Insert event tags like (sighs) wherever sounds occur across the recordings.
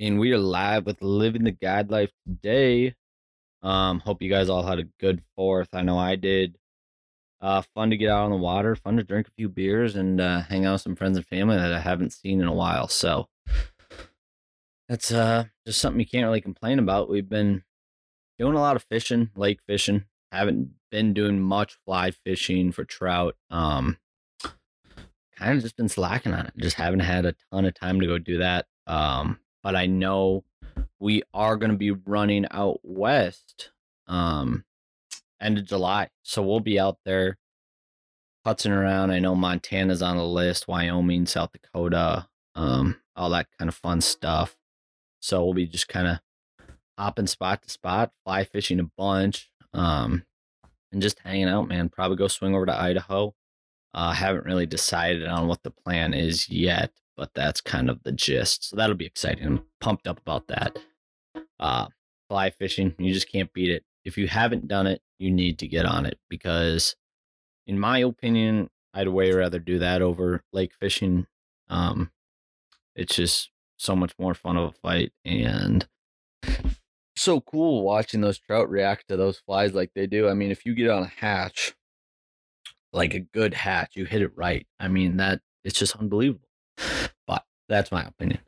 and we are live with Living the Guide Life today. Um, hope you guys all had a good fourth. I know I did. Uh, fun to get out on the water, fun to drink a few beers and uh, hang out with some friends and family that I haven't seen in a while. So that's uh just something you can't really complain about. We've been doing a lot of fishing, lake fishing. Haven't been doing much fly fishing for trout. Um, kind of just been slacking on it. Just haven't had a ton of time to go do that. Um, but I know we are going to be running out west um end of July. So we'll be out there putzing around. I know Montana's on the list, Wyoming, South Dakota, um, all that kind of fun stuff. So we'll be just kind of hopping spot to spot, fly fishing a bunch, um, and just hanging out, man. Probably go swing over to Idaho. Uh, haven't really decided on what the plan is yet, but that's kind of the gist. So that'll be exciting. I'm pumped up about that. Uh, fly fishing, you just can't beat it. If you haven't done it, you need to get on it because, in my opinion, I'd way rather do that over lake fishing. Um, it's just so much more fun of a fight and so cool watching those trout react to those flies like they do. I mean, if you get on a hatch, like a good hatch, you hit it right. I mean, that it's just unbelievable. But that's my opinion.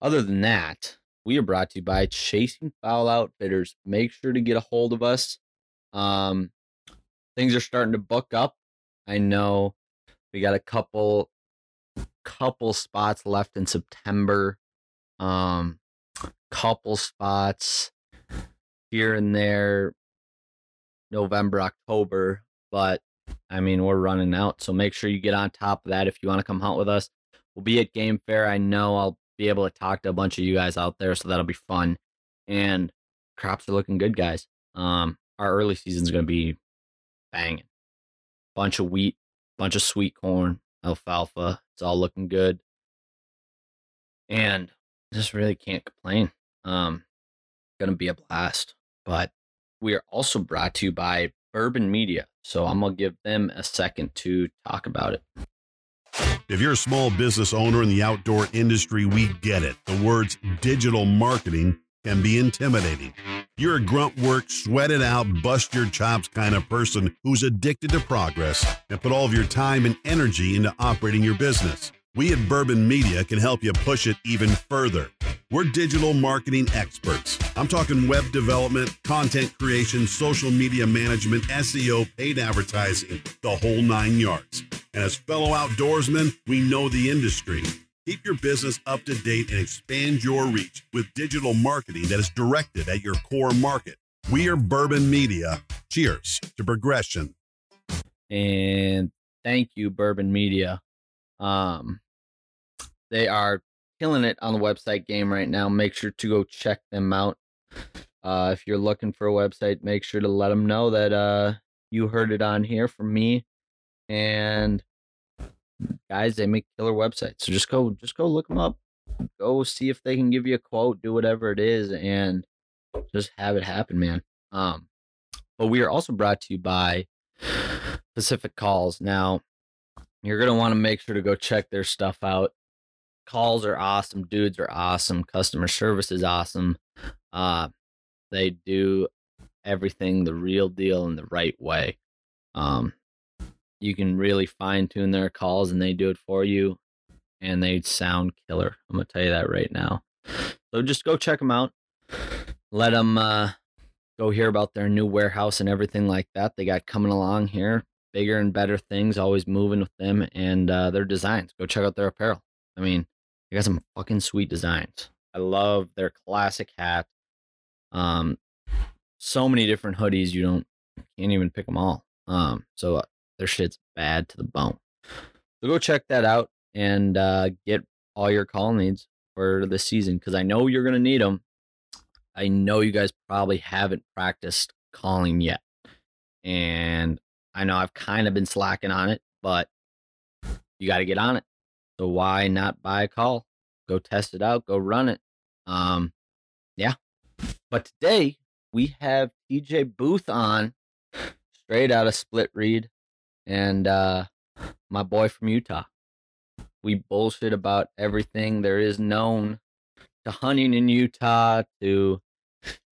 Other than that, we are brought to you by Chasing Fowl Outfitters. Make sure to get a hold of us. Um, things are starting to book up. I know we got a couple couple spots left in September. Um, couple spots here and there November, October, but I mean, we're running out. So make sure you get on top of that if you want to come hunt with us. We'll be at Game Fair. I know I'll be able to talk to a bunch of you guys out there, so that'll be fun. And crops are looking good, guys. Um, our early season's gonna be banging. Bunch of wheat, bunch of sweet corn, alfalfa. It's all looking good. And just really can't complain. Um, gonna be a blast. But we are also brought to you by Bourbon Media. So I'm gonna give them a second to talk about it. If you're a small business owner in the outdoor industry, we get it. The words digital marketing can be intimidating. You're a grunt work, sweat it out, bust your chops kind of person who's addicted to progress and put all of your time and energy into operating your business. We at Bourbon Media can help you push it even further. We're digital marketing experts. I'm talking web development, content creation, social media management, SEO, paid advertising, the whole nine yards. And as fellow outdoorsmen, we know the industry. Keep your business up to date and expand your reach with digital marketing that is directed at your core market. We are Bourbon Media. Cheers to progression. And thank you, Bourbon Media. Um, they are killing it on the website game right now. Make sure to go check them out. Uh, if you're looking for a website, make sure to let them know that uh, you heard it on here from me. And guys, they make killer websites. So just go, just go look them up. Go see if they can give you a quote, do whatever it is, and just have it happen, man. Um, but we are also brought to you by Pacific Calls. Now, you're gonna want to make sure to go check their stuff out calls are awesome dudes are awesome customer service is awesome uh they do everything the real deal in the right way um you can really fine tune their calls and they do it for you and they sound killer i'm gonna tell you that right now so just go check them out let them uh go hear about their new warehouse and everything like that they got coming along here bigger and better things always moving with them and uh, their designs go check out their apparel i mean they got some fucking sweet designs. I love their classic hat. Um, so many different hoodies. You don't can't even pick them all. Um, so their shit's bad to the bone. So go check that out and uh, get all your call needs for the season because I know you're gonna need them. I know you guys probably haven't practiced calling yet, and I know I've kind of been slacking on it, but you got to get on it. So why not buy a call? Go test it out. Go run it. Um, yeah. But today we have TJ Booth on, straight out of Split Reed, and uh, my boy from Utah. We bullshit about everything there is known to hunting in Utah to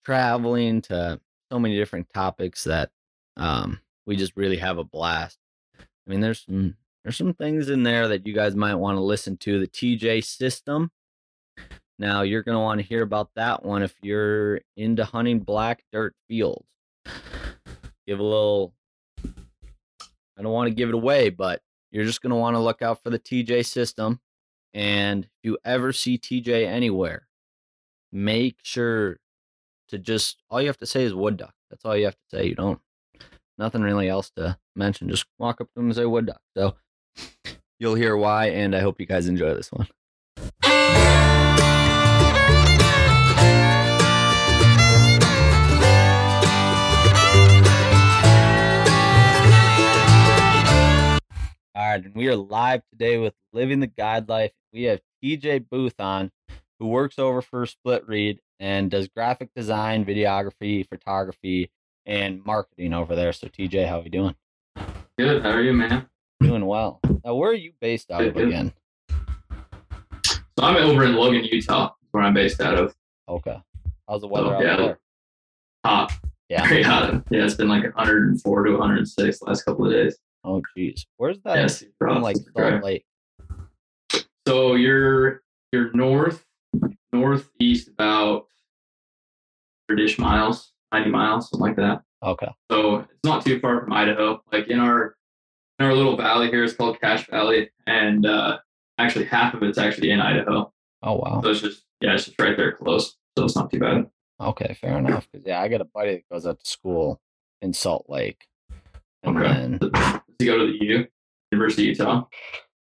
traveling to so many different topics that um, we just really have a blast. I mean, there's some there's some things in there that you guys might want to listen to. The TJ system. Now you're gonna want to hear about that one if you're into hunting black dirt fields. Give a little. I don't want to give it away, but you're just gonna want to look out for the TJ system. And if you ever see TJ anywhere, make sure to just all you have to say is wood duck. That's all you have to say. You don't nothing really else to mention. Just walk up to them and say wood duck. So (laughs) you'll hear why, and I hope you guys enjoy this one. All right, and we are live today with Living the Guide Life. We have TJ Booth on, who works over for Split Reed and does graphic design, videography, photography, and marketing over there. So, TJ, how are you doing? Good. How are you, man? Doing well. Now, where are you based out of again? So I'm over in Logan, Utah, where I'm based out of. Okay. How's the weather Oh, out yeah. there? Hot. Yeah. (laughs) Very hot. Yeah, it's been like 104 to 106 last couple of days. Oh, geez. Where's that super from? Like. Salt Lake. So you're you're north northeast about 30 miles, 90 miles, something like that. Okay. So it's not too far from Idaho. Like in our in our little valley here, it's called Cache Valley, and uh, actually half of it's actually in Idaho. Oh, wow. So it's just yeah, it's just right there close. So it's not too bad. Okay, fair enough. Because yeah, I got a buddy that goes up to school in Salt Lake, and Okay. then Does he go to the U, University of Utah?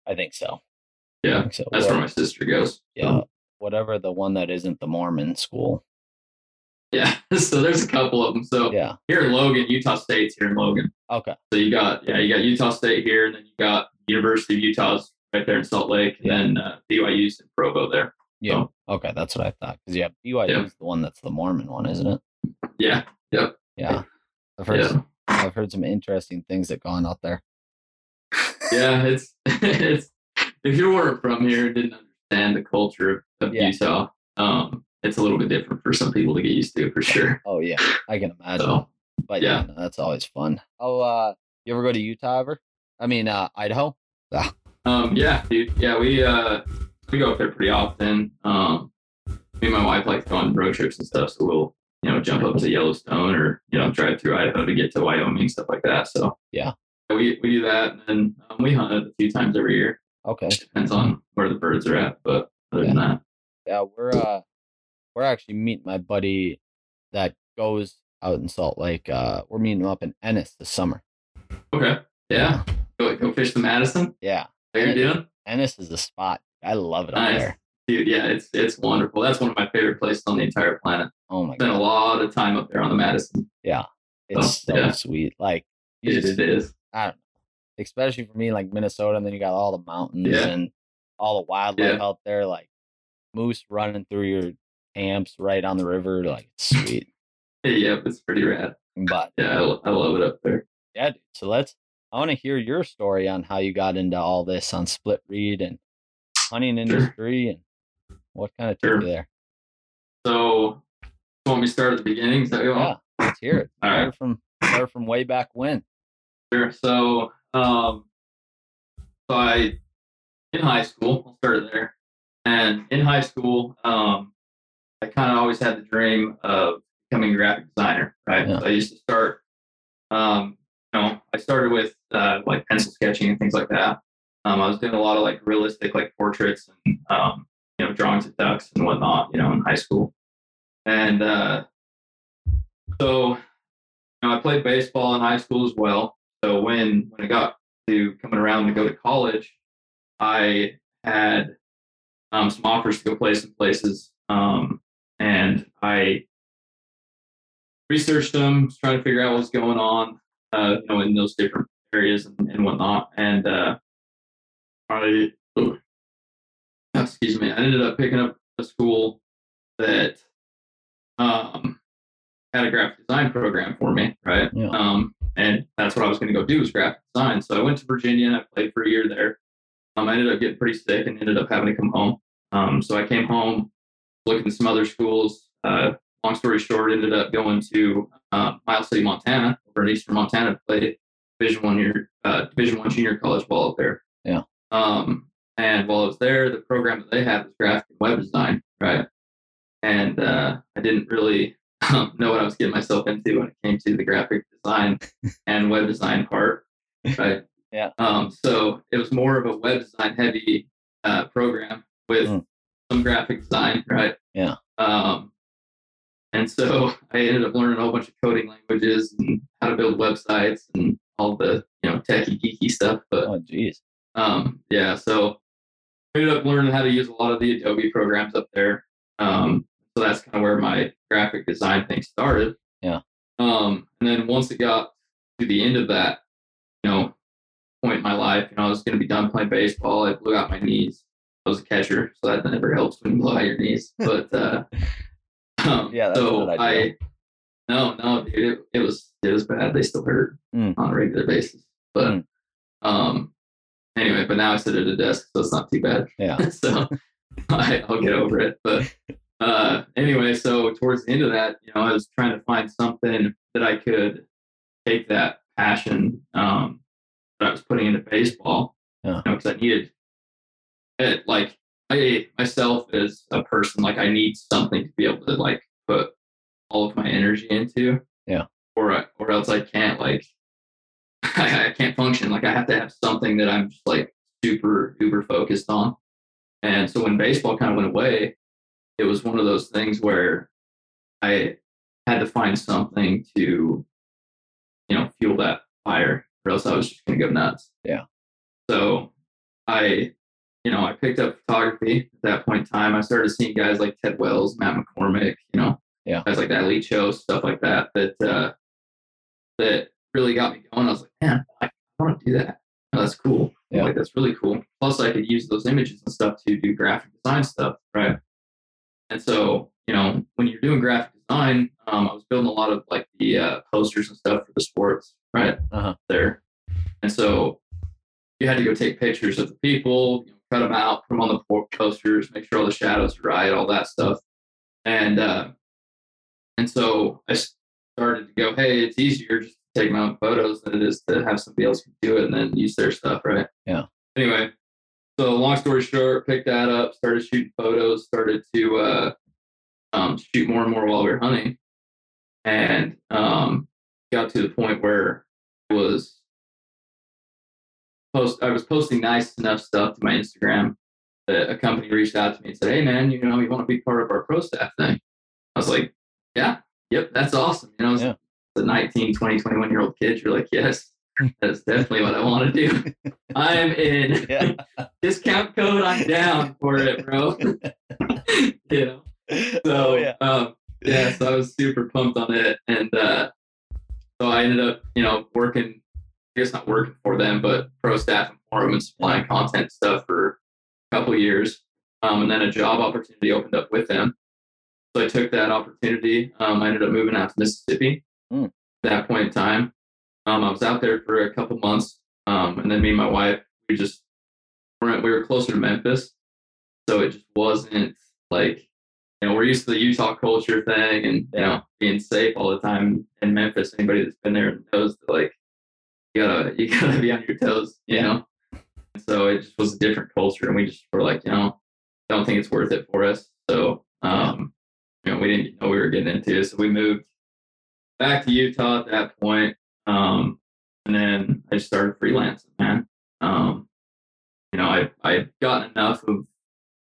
I think so. Yeah, think so. That's What- where my sister goes. yeah, whatever the one that isn't the Mormon school. Yeah. (laughs) So there's a couple of them. So Yeah. here in Logan, Utah State's here in Logan. Okay. So you got yeah, you got Utah State here, and then you got University of Utah's right there in Salt Lake, and then uh, BYU's in Provo there. Yeah. So, Okay, that's what I thought. Because yeah, BYU's Yeah. the one that's the Mormon one, isn't it? yeah. Yep. Yeah. The first Yeah. I've heard some interesting things that go on out there. Yeah. It's (laughs) it's if you weren't from here and didn't understand the culture of, of Yeah. Utah, um, it's a little bit different for some people to get used to for sure. Oh yeah, I can imagine. So but yeah, yeah. no, that's always fun. Oh, uh, you ever go to Utah ever? I mean, uh, Idaho. Um, yeah, dude. Yeah, we uh we go up there pretty often. Um, me and my wife like to go on road trips and stuff, so we'll you know jump up to Yellowstone or you know drive through Idaho to get to Wyoming stuff like that. So Yeah. we we do that, and um, we hunt it a few times every year. Okay. Depends on where the birds are at, but other than that, Yeah, we're uh, we're actually meeting my buddy that goes out in Salt Lake. Uh, we're meeting him up in Ennis this summer. okay, yeah, go go fish the Madison. Yeah, How you doing, Ennis is a spot. I love it up Nice. there. Dude? Yeah, it's it's wonderful. That's one of my favorite places on the entire planet. Oh my Spent a lot of time up there on the Madison. Yeah, oh, it's Oh, so yeah. sweet. Like It, just, it is. I don't know. Especially for me, like Minnesota, and then you got all the mountains Yeah. and all the wildlife Yeah. out there, like moose running through your camps right on the river. Like it's (laughs) sweet. Yeah, it's pretty rad. but Yeah, I, I love it up there. yeah, dude, so let's. I want to hear your story on how you got into all this on Split Reed and hunting industry and what kind of took Sure. you there. So, me to start at the beginning? Is that what you Yeah, let's hear it. (laughs) All Start from start from way back when. Sure. So, um, so I in high school, I'll start there. And in high school, um, I kind of always had the dream of becoming a graphic designer. Right. Yeah. So I used to start. Um, you know, I started with uh, like pencil sketching and things like that. Um, I was doing a lot of like realistic like portraits and um, you know drawings of ducks and whatnot. You know, in high school, and uh, so you know, I played baseball in high school as well. So when when I got to coming around to go to college, I had um, some offers to go play some places, um, and I researched them, trying to figure out what was going on, uh, you know, in those different areas and, and whatnot. And uh, I, oh, excuse me, I ended up picking up a school that um, had a graphic design program for me, right? Yeah. Um, and that's what I was going to go do was graphic design. So I went to Virginia and I played for a year there. Um, I ended up getting pretty sick and ended up having to come home. Um, so I came home looking at some other schools. Uh, long story short, ended up going to uh, Miles City, Montana, over in Eastern Montana, to play Division One year, uh, Division One junior college ball up there. Yeah. Um, and while I was there, the program that they had was graphic and web design, right? And uh, I didn't really (laughs) um, know what I was getting myself into when it came to the graphic design (laughs) and web design part, right? Yeah. Um, so it was more of a web design heavy uh, program with Mm. some graphic design, right? Yeah. Um, and so (laughs) I ended up learning a whole bunch of coding languages and how to build websites and all the you know techie geeky stuff. But Oh, geez. um, yeah, so ended up learning how to use a lot of the Adobe programs up there. Um, so that's kind of where my graphic design thing started. Yeah. Um, and then once it got to the end of that, you know, point in my life, you know, I was going to be done playing baseball. I blew out my knees. I was a catcher, so that never helps when you blow out your knees. (laughs) But uh, um, Yeah, so I no, no, dude, it, it was it was bad. They still hurt Mm. on a regular basis. But Mm. um, anyway, but now I sit at a desk, so it's not too bad. Yeah. (laughs) so I, I'll get over it. But uh, anyway, so towards the end of that, you know, I was trying to find something that I could take that passion um, that I was putting into baseball, Yeah. you know, because I needed it. Like I myself as a person, like I need something to be able to like put all of my energy into. Yeah. Or or else I can't like (laughs) I, I can't function. Like I have to have something that I'm just like super uber focused on. And so when baseball kind of went away, it was one of those things where I had to find something to, you know, fuel that fire, or else I was just gonna go nuts. Yeah. So I, you know, I picked up photography at that point in time. I started seeing guys like Ted Wells, Matt McCormick, you know, Yeah. guys like that Elite Show, stuff like that, that uh that really got me going. I was like, man, I want to do that. Oh, that's cool. Yeah. Like that's really cool. Plus, I could use those images and stuff to do graphic design stuff, right? And so, you know, when you're doing graphic design, um, I was building a lot of like the uh, posters and stuff for the sports, right? Uh-huh. There, and so you had to go take pictures of the people, you know, cut them out, put them on the posters, make sure all the shadows are right, all that stuff, and uh, and so I started to go, hey, it's easier just take my own photos than it is to have somebody else do it and then use their stuff, right? Yeah. Anyway, so long story short, picked that up, started shooting photos, started to uh, um, shoot more and more while we were hunting, and um, got to the point where it was post. I was posting nice enough stuff to my Instagram that a company reached out to me and said, "Hey, man, you know, you want to be part of our pro staff thing?" I was like, "Yeah, yep, that's awesome." You know, Yeah. A 19, 20, 21 year old kid, you're like, "Yes." (laughs) That's definitely what I want to do. (laughs) I'm in. Yeah. (laughs) Discount code, I'm down for it, bro. you know. So oh yeah. um, yeah, so I was super pumped on it, and uh, so I ended up, you know, working. I guess not working for them, but pro staff and forum and supplying content stuff for a couple years, um, and then a job opportunity opened up with them. So I took that opportunity. Um, I ended up moving out to Mississippi. At that point in time, um, I was out there for a couple months, um, and then me and my wife, we just weren't. We were closer to Memphis, so it just wasn't like you know, we're used to the Utah culture thing and, you know, being safe all the time in Memphis. Anybody that's been there knows that like you gotta (laughs) you gotta be on your toes, you know. And so it just was a different culture and we just were like, you know, don't think it's worth it for us. So um, you know, we didn't know we were getting into. It. So we moved back to Utah at that point. Um, and then I just started freelancing, man. Um, you know, I I gotten enough of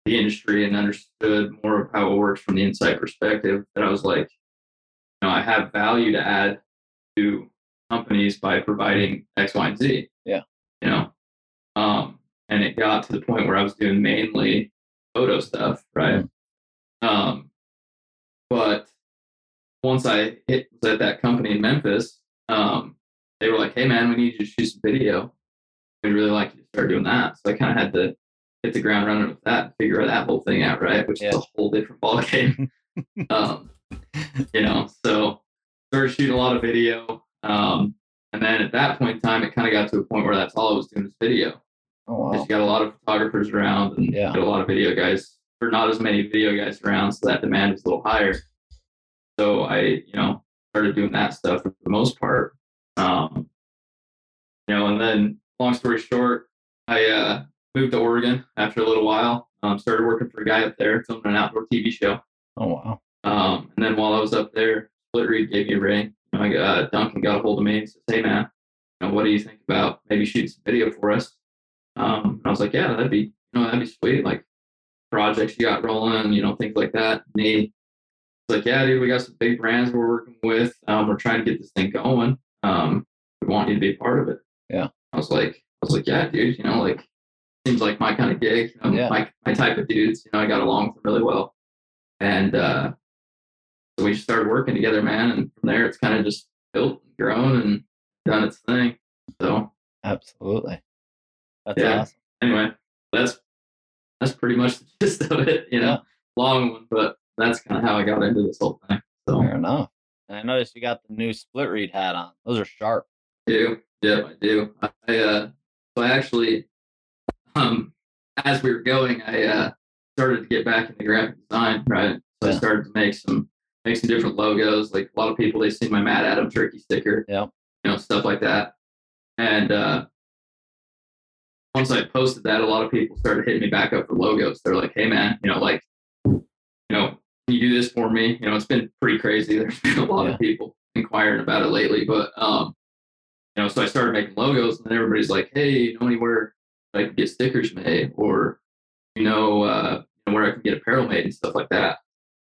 the industry and understood more of how it works from the inside perspective that I was like, you know, I have value to add to companies by providing X, Y, and Z. Yeah. You know, um, and it got to the point where I was doing mainly photo stuff, right? Um, but once I hit was at that company in Memphis, um, they were like, "Hey, man, we need you to shoot some video. We'd really like you to start doing that." So I kind of had to hit the ground running with that figure that whole thing out, right? Which is a whole different ballgame. (laughs) um, you know, so started shooting a lot of video. Um, and then at that point in time, it kind of got to a point where that's all I was doing was video. Oh wow. you got a lot of photographers around and Yeah. a lot of video guys or not as many video guys around, so that demand was a little higher. So I, you know, started doing that stuff for the most part. Um, you know, and then long story short, I uh, moved to Oregon after a little while. Um, started working for a guy up there, filming an outdoor TV show. Oh wow. Um, and then while I was up there, Split Reed gave me a ring. I got, uh, Duncan got a hold of me and said, "Hey man, you know, what do you think about maybe shooting some video for us?" Um, and I was like, "Yeah, that'd be, you know, that'd be sweet. Like projects you got rolling, you know, things like that." And he like, "Yeah, dude, we got some big brands we're working with. Um, we're trying to get this thing going. Um, we want you to be a part of it." Yeah. I was like, I was like, "Yeah, dude, you know, like." Seems like my kind of gig, you know, Yeah. my my type of dudes. You know, I got along with really well, and uh, so we just started working together, man. And from there, it's kind of just built and grown and done its thing. So Absolutely. That's Yeah. awesome. anyway, that's that's pretty much (laughs) the gist of it. You know, Yeah. long one, but that's kind of how I got into this whole thing. So Fair enough. And I noticed you got the new Split Reed hat on. Those are sharp. I do, yeah, I do. I uh, so I actually, um, as we were going, I uh, started to get back into graphic design, right? So I started to make some make some different logos. Like a lot of people, they see my Matt Adam turkey sticker, Yeah. you know, stuff like that. And uh, once I posted that, a lot of people started hitting me back up for logos. They're like, "Hey, man, you know, like, you know, you do this for me?" You know, it's been pretty crazy. (laughs) There's been a lot Yeah. of people inquiring about it lately, but um, you know, so I started making logos, and then everybody's like, "Hey, you know anywhere I can get stickers made, or you know, uh, where I can get apparel made and stuff like that?"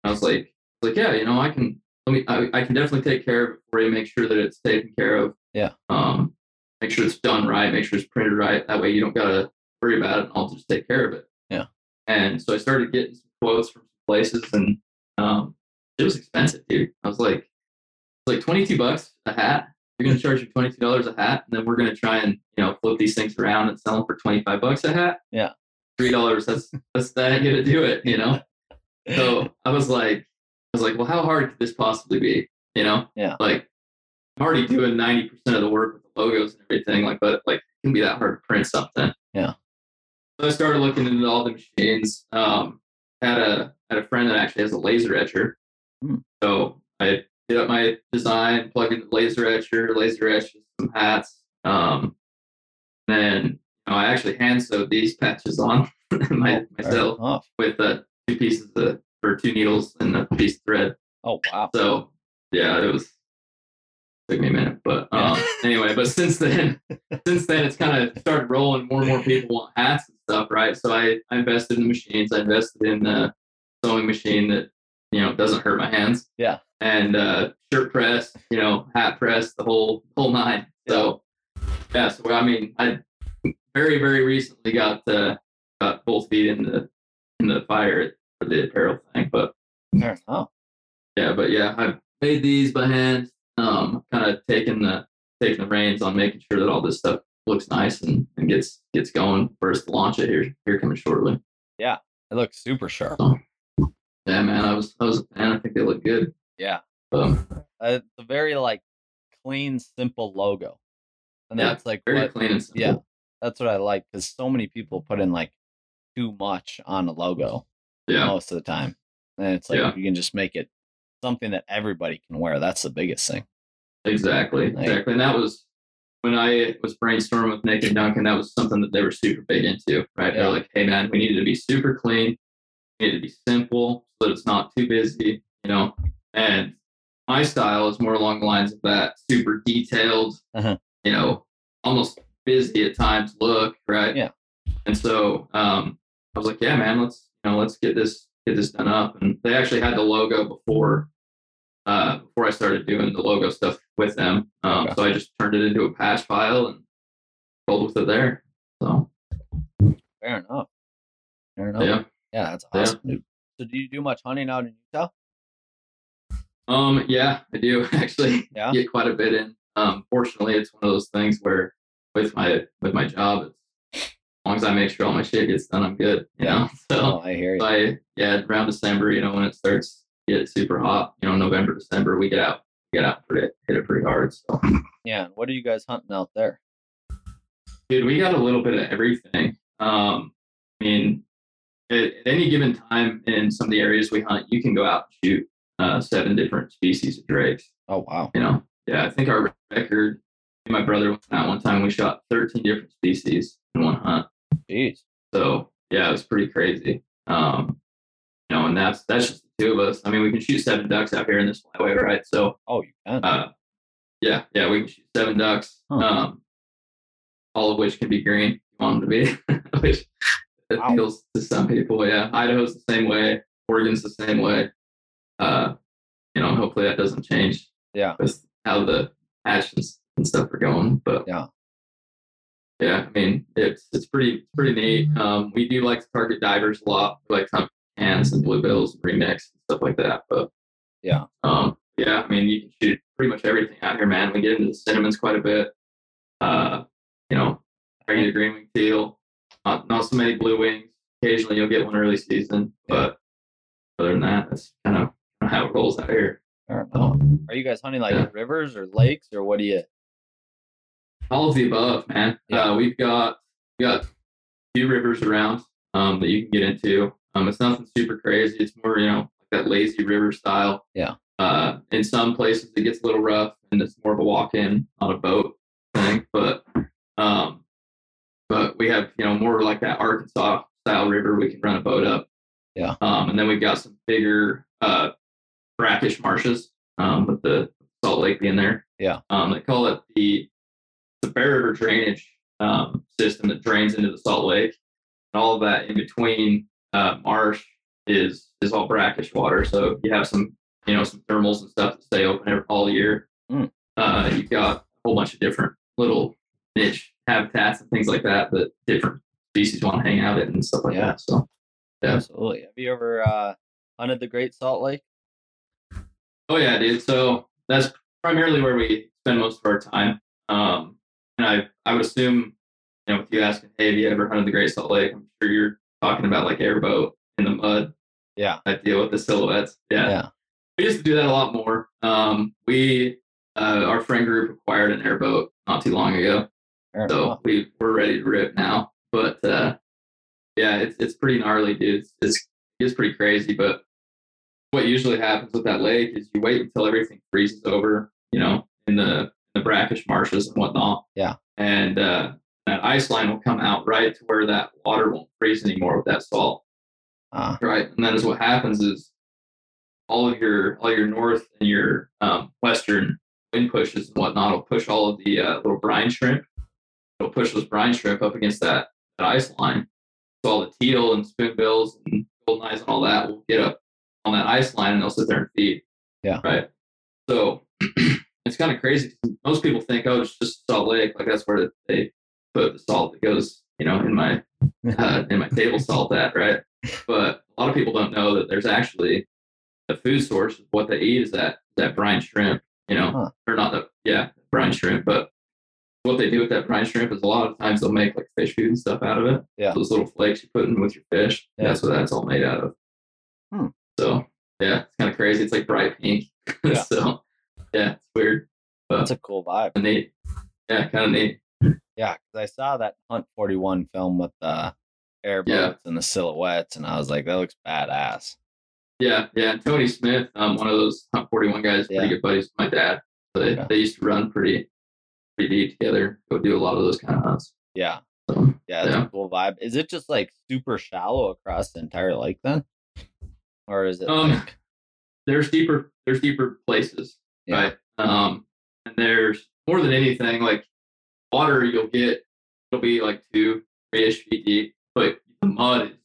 And I was like, I was like, "Yeah, you know, I can. Let me. I, I can definitely take care of it for you. Make sure that it's taken care of. Yeah. Um, make sure it's done right. Make sure it's printed right. That way, you don't gotta worry about it, and I'll just take care of it." Yeah. And so I started getting some quotes from places, and um, it was expensive, dude. I was like, it's like twenty two bucks a hat. You're gonna charge me twenty two dollars a hat, and then we're gonna try and you know flip these things around and sell them for twenty five bucks a hat. Yeah. three dollars. That's that's that ain't gonna do it, you know. so I was like, I was like, well, how hard could this possibly be? You know, Yeah. Like I'm already doing ninety percent of the work with the logos and everything. Like, but like, it can be that hard to print something. Yeah. So I started looking into all the machines. Um, had a had a friend that actually has a laser etcher. Hmm. So I did up my design, plug in the laser etcher, laser etched some hats. Um, then you know, I actually hand sewed these patches on (laughs) my, Oh, myself with uh, two pieces of or two needles and a piece of thread. Oh wow. So yeah, it was took me a minute, but (laughs) um, anyway. But since then, since then, it's kind of started rolling. More and more people want hats and stuff, right? So I, I invested in the machines. I invested in the sewing machine that you know doesn't hurt my hands. Yeah. And uh, shirt press, you know, hat press, the whole whole nine. So yeah, so I mean, I very very recently got uh, got both feet in the in the fire for the apparel thing, but enough. yeah, but yeah, I made these by hand. Um, kind of taking the taking the reins on making sure that all this stuff looks nice and, and gets gets going for us launch it here here coming shortly. Yeah, it looks super sharp. Yeah, man, I was I was a fan. I think they look good. Yeah. Um, Uh, it's a very like clean, simple logo. And Yeah, that's like very what clean and simple. yeah. that's what I like because so many people put in like too much on a logo yeah, most of the time. And it's like Yeah. you can just make it something that everybody can wear. That's the biggest thing. exactly, Like- exactly. And that was when I was brainstorming with Nick and Duncan. That was something that they were super big into. Right? Yeah. They're like, hey man, we need it to be super clean. Need it to be simple so that it's not too busy. You know, and my style is more along the lines of that super detailed, Uh-huh. you know, almost busy at times look, right? Yeah. And so um, I was like, yeah, man, let's you know, let's get this get this done up. And they actually had the logo before uh, before I started doing the logo stuff with them. Um, Okay. So I just turned it into a patch file and rolled with it there. So Fair enough. Fair enough. yeah. Yeah, that's awesome, dude. So do you do much hunting out in Utah? Um, yeah, I do (laughs) actually Yeah. get quite a bit in. Um, fortunately, it's one of those things where with my with my job, as long as I make sure all my shit gets done, I'm good. You Yeah. know, (laughs) so Oh, I hear you. I yeah, around December, you know, when it starts get super hot, you know, November, December, we get out, get out pretty hit it pretty hard. So Yeah. What are you guys hunting out there? dude, we got a little bit of everything. Um, I mean, at, any given time in some of the areas we hunt, you can go out and shoot uh, seven different species of drakes. Oh wow. You know, yeah, I think our record. My brother went out one time. We shot 13 different species in one hunt. Jeez. So yeah, it was pretty crazy. Um, you know, and that's that's just the two of us. I mean, we can shoot seven ducks out here in this flyway, right? So Oh, you can. uh, yeah, yeah, we can shoot seven ducks. Huh. Um, all of which can be green. if You want them to be, (laughs) which Wow. appeals to some people. Yeah, Idaho's the same way. Oregon's the same way. Uh, you know, hopefully that doesn't change yeah. with how the actions and stuff are going. But Yeah. yeah, I mean it's it's pretty pretty neat. Um, we do like to target divers a lot, we like to hunt cans and bluebills and remix and stuff like that. But Yeah. um, yeah, I mean you can shoot pretty much everything out here, man. We get into the cinnamons quite a bit. Uh, you know, regular green wing teal, not not so many blue wings. Occasionally you'll get one early season, but other than that, that's kind of how it rolls out here. Fair enough. Are you guys hunting like Yeah. rivers or lakes or what do you? all of the above, man. Yeah. Uh, we've got we got a few rivers around um, that you can get into. Um, it's nothing super crazy. It's more you know like that lazy river style. Yeah. Uh, in some places it gets a little rough and it's more of a walk in on a boat thing, but um, but we have you know more like that Arkansas style river we can run a boat up. Yeah. Um, and then we've got some bigger uh, brackish marshes um, with the Salt Lake being there. Yeah. Um, they call it the the Bear River drainage um, system that drains into the Salt Lake, and all of that in between uh, marsh is is all brackish water. So you have some you know some thermals and stuff that stay open all year. Mm. Uh, you've got a whole bunch of different little niche habitats and things like that that different species want to hang out in and stuff like Yeah. that. So Yeah. Absolutely. Have you ever uh, hunted the Great Salt Lake? Oh yeah, dude. So that's primarily where we spend most of our time. Um, and I I would assume, you know, with you asking, hey, have you ever hunted the Great Salt Lake? I'm sure you're talking about like airboat in the mud. Yeah. I deal with the silhouettes. Yeah. Yeah. We used to do that a lot more. Um, we uh, our friend group acquired an airboat not too long ago, Fair so enough. we we're ready to rip now. But uh, yeah, it's it's pretty gnarly, dude. It's, it's it's pretty crazy. But what usually happens with that lake is you wait until everything freezes over, you know, in the the brackish marshes and whatnot. Yeah. And uh, that ice line will come out right to where that water won't freeze anymore with that salt. Ah, Right. And then is what happens is all of your all your north and your um, western wind pushes and whatnot will push all of the uh, little brine shrimp. It'll push those brine shrimp up against that, that ice line. So all the teal and spoonbills and golden eyes and all that will get up on that ice line and they'll sit there and feed. Yeah. Right. So (clears throat) it's kind of crazy. Most people think, oh, it's just Salt Lake. Like that's where they put the salt that goes, you know, in my uh, in my table salt at, right? But a lot of people don't know that there's actually the food source of what they eat is that that brine shrimp, you know, Huh. or not the yeah brine shrimp, but what they do with that brine shrimp is a lot of times they'll make like fish food and stuff out of it. Yeah. those little flakes you put in with your fish. Yeah. That's what that's all made out of. Hmm. So yeah, it's kind of crazy. It's like bright pink. (laughs) Yeah. so yeah, it's weird, But that's a cool vibe. but neat. Yeah, kind of neat. Yeah, because I saw that Hunt 41 film with the airboats and the silhouettes, and I was like, that looks badass. Yeah, yeah. Tony Smith, um, one of those Hunt 41 guys, pretty good buddies with my dad. So they, Okay. they used to run pretty pretty deep together, go do a lot of those kind of hunts. Yeah, So yeah, that's Yeah. a cool vibe. Is it just like super shallow across the entire lake then? Or is it Um, like, there's deeper there's deeper places, Yeah. right? Um, and there's more than anything like water you'll get it'll be like two, three ish feet deep, but the mud is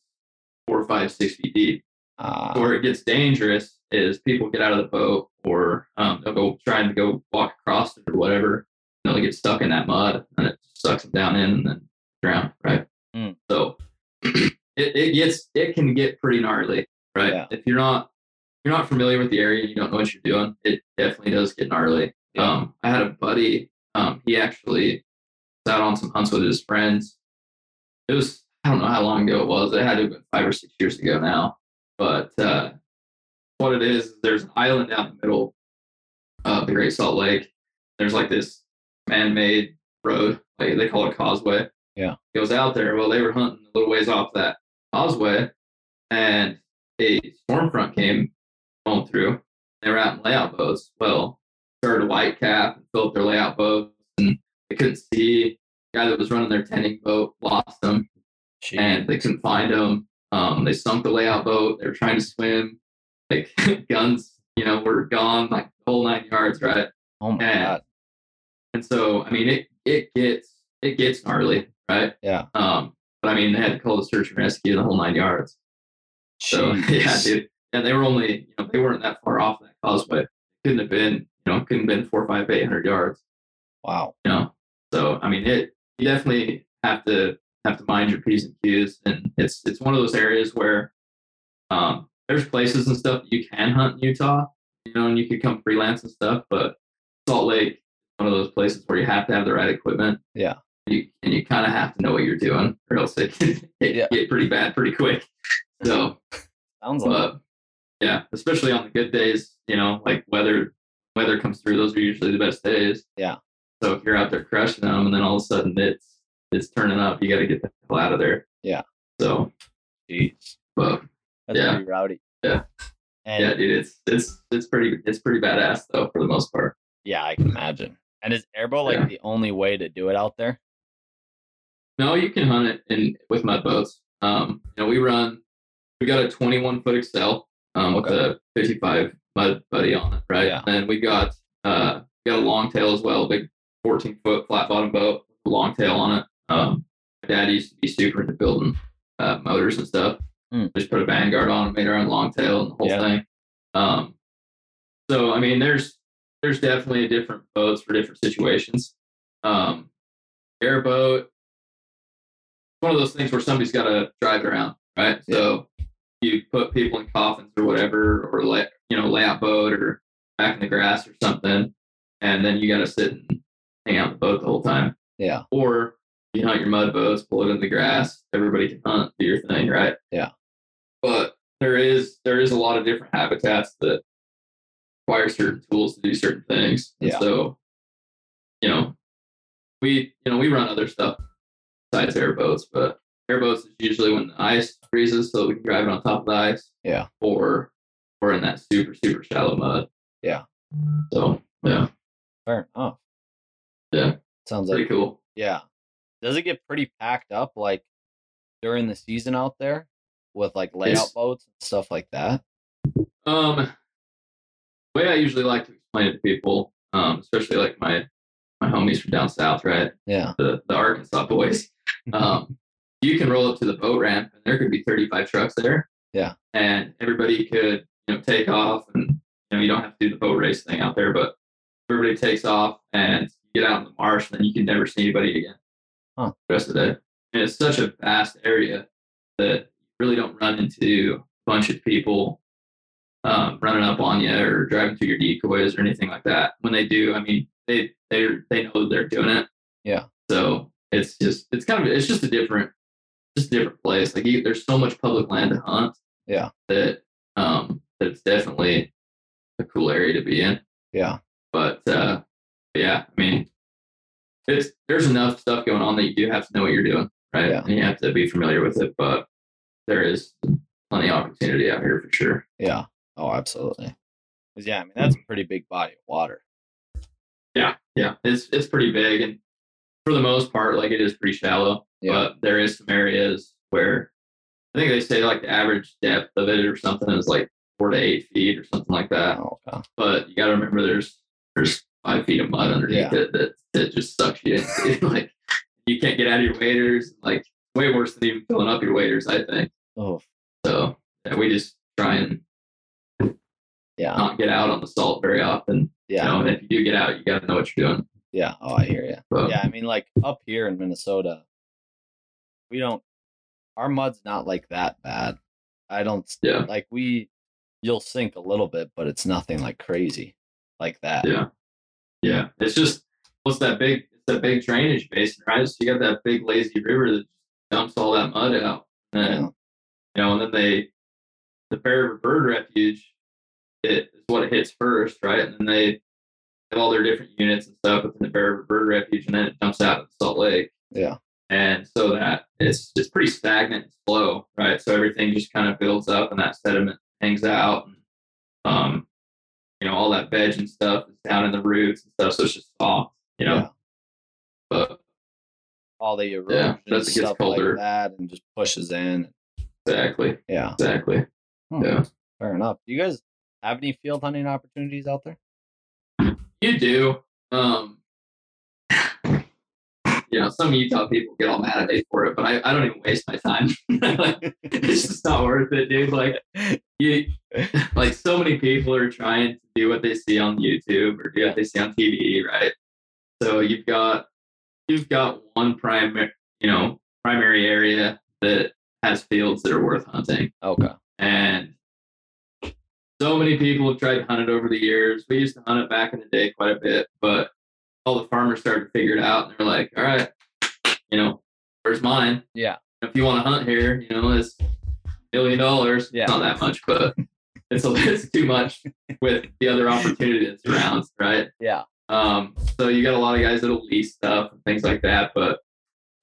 four, five, six feet deep. uh, where it gets dangerous is people get out of the boat or um, they'll go trying to go walk across it or whatever. They'll get stuck in that mud and it sucks them down in and then drown. Right. Mm. So (clears throat) it, it gets it can get pretty gnarly. Right. Yeah. If you're not you're not familiar with the area you don't know what you're doing, it definitely does get gnarly. Yeah. Um, I had a buddy. Um, he actually sat on some hunts with his friends. It was I don't know how long ago it was. It had to have been five or six years ago now. But uh, what it is, there's an island down the middle of the Great Salt Lake. There's like this man-made road, like they call it causeway. Yeah. Goes out there. Well, they were hunting a little ways off that causeway, and a storm front came going through. They were out in layout boats. Well, started a white cap and filled their layout boats, and they couldn't see. The guy that was running their tending boat lost them, and they couldn't find him. Um, they sunk the layout boat. They were trying to swim. Like (laughs) guns, you know, were gone like the whole nine yards, right? oh my and- god. And so, I mean, it it gets it gets gnarly, right? Yeah. Um, but I mean, they had to call the search and rescue the whole nine yards. So (laughs) yeah, dude. And they were only, you know, they weren't that far off that causeway. Couldn't have been, you know, couldn't have been four, five, eight hundred yards. Wow. You know. So I mean, it you definitely have to have to mind your p's and q's, and it's it's one of those areas where um, there's places and stuff that you can hunt in Utah, you know, and you could come freelance and stuff, but Salt Lake one of those places where you have to have the right equipment. Yeah. You, and you kind of have to know what you're doing, or else it can (laughs) Yeah. get pretty bad pretty quick. So Sounds like yeah, especially on the good days, you know, like weather weather comes through, those are usually the best days. Yeah. So if you're out there crushing them and then all of a sudden it's it's turning up, you gotta get the hell out of there. Yeah. So jeez. but That's Yeah. pretty rowdy. Yeah. And yeah, dude, it's it's it's pretty it's pretty badass though for the most part. yeah, I can imagine. And is airboat like Yeah. the only way to do it out there? No, you can hunt it in with mud boats. Um, you know, we run we got a 21 foot Excel um, with a 55 mud buddy on it, right? Yeah. And we got uh we got a long tail as well, big 14 foot flat bottom boat with a long tail on it. Um, my dad used to be super into building uh, motors and stuff. Hmm. Just put a Vanguard on, made our own long tail and the whole Yeah. thing. Um, so I mean, there's there's definitely different boats for different situations. Um, airboat, one of those things where somebody's got to drive it around, right? So you put people in coffins or whatever, or lay, you know, lay out boat or back in the grass or something, and then you got to sit and hang out in the boat the whole time. Yeah. Or you hunt your mud boats, pull it in the grass. Everybody can hunt, do your thing, right? Yeah. But there is there is a lot of different habitats that require certain tools to do certain things. And so, you know, we you know we run other stuff besides airboats, but airboats is usually when the ice freezes, so we can drive it on top of the ice. Yeah. Or or in that super super shallow mud. Yeah. So yeah, Fair enough. Yeah. Sounds pretty like cool. yeah. Does it get pretty packed up like during the season out there with like layout It's- boats and stuff like that? Um, way I usually like to explain it to people, um, especially like my my homies from down south, right? Yeah. The the Arkansas boys. (laughs) Um, you can roll up to the boat ramp, and there could be 35 trucks there. Yeah. And everybody could you know take off, and you know you don't have to do the boat race thing out there, but everybody takes off and you get out in the marsh, and then you can never see anybody again. Huh. The rest of the day, and it's such a vast area that you really don't run into a bunch of people um, running up on you or driving through your decoys or anything like that. When they do, I mean, they they they know they're doing it. Yeah. So it's just it's kind of it's just a different just a different place. Like you, there's so much public land to hunt. Yeah. That um that it's definitely a cool area to be in. Yeah. But uh, yeah, I mean, it's there's enough stuff going on that you do have to know what you're doing, right? Yeah. And you have to be familiar with it. But there is plenty of opportunity out here for sure. Yeah. Oh, absolutely. 'Cause, yeah, I mean that's mm. a pretty big body of water. Yeah, yeah, it's it's pretty big, and for the most part, like it is pretty shallow. Yeah. But there is some areas where I think they say like the average depth of it or something is like four to eight feet or something like that. Oh, okay. But you got to remember there's there's five feet of mud underneath Yeah. it that that just sucks you in. (laughs) like you can't get out of your waders. Like way worse than even filling up your waders, I think. Oh, So yeah, we just try and yeah. not get out on the salt very often. Yeah. You know, and if you do get out, you got to know what you're doing. Yeah. Oh, I hear you. But Yeah, I mean, like up here in Minnesota, we don't. Our mud's not like that bad. I don't Yeah. like we. You'll sink a little bit, but it's nothing like crazy, like that. Yeah. Yeah. It's just what's that big it's that big drainage basin, right? So you got that big lazy river that dumps all that mud out. And Yeah. you know, and then they the Bear Bird Refuge it is what it hits first, right? And then they have all their different units and stuff within the Bear River Bird Refuge and then it dumps out into Salt Lake. Yeah. and so that it's it's pretty stagnant and slow, right? So everything just kind of builds up, and that sediment hangs out, and um, you know, all that veg and stuff is down in the roots and stuff, so it's just soft, you know. Yeah. But All the erosion gets stuff colder. like that, and just pushes in. exactly, Yeah, exactly. Hmm, Yeah. fair enough. Do you guys have any field hunting opportunities out there? You do. Um, you know, some Utah people get all mad at me for it, but I, I don't even waste my time. Like, (laughs) it's just not worth it, dude. Like you, (laughs) like so many people are trying to do what they see on YouTube or do what they see on TV, right? So you've got you've got one primary, you know, primary area that has fields that are worth hunting. Okay. And so many people have tried to hunt it over the years. We used to hunt it back in the day quite a bit, but all the farmers started to figure it out and they're like, all right, you know, where's mine? Yeah. If you want to hunt here, you know, it's a million dollars. Yeah. It's not that much, but (laughs) it's, a, it's too much with the other opportunities around, right? Yeah. Um, so you got a lot of guys that'll lease stuff and things like that. But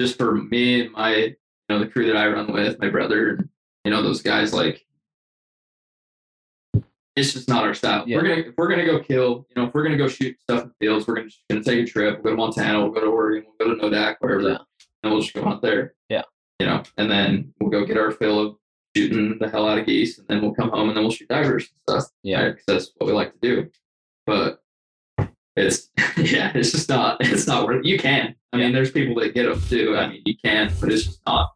just for me and my, you know, the crew that I run with, my brother, you know, those guys, like, it's just not our style. Yeah. We're gonna if we're gonna go kill, you know, if we're gonna go shoot stuff in fields, we're gonna just gonna take a trip. We'll go to Montana, we'll go to Oregon, we'll go to Nodak, wherever, Yeah. and we'll just go out there. Yeah. You know, and then we'll go get our fill of shooting the hell out of geese, and then we'll come home and then we'll shoot divers and stuff Yeah. because that's what we like to do. But it's (laughs) yeah, it's just not it's not worth. It. You can. I mean, there's people that get them too. I mean, you can, but it's just not.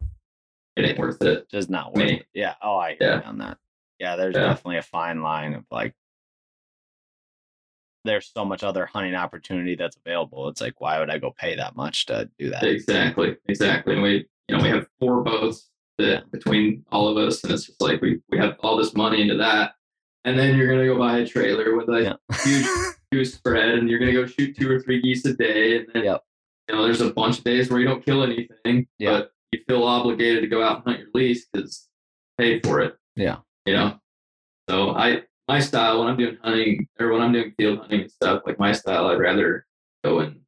It ain't worth it. Just not worth it. Yeah. Oh, I hear Yeah. on that. Yeah, there's Yeah. definitely a fine line of like there's so much other hunting opportunity that's available. It's like, why would I go pay that much to do that? Exactly, exactly. And we, you know, we have four boats that between all of us, and it's just like we we have all this money into that, and then you're gonna go buy a trailer with a Yeah. huge (laughs) goose spread, and you're gonna go shoot two or three geese a day, and then Yep. you know, there's a bunch of days where you don't kill anything, Yeah. but you feel obligated to go out and hunt your lease because paid for it. Yeah. You know, so I my style when I'm doing hunting or when I'm doing field hunting and stuff, like my style, I'd rather go and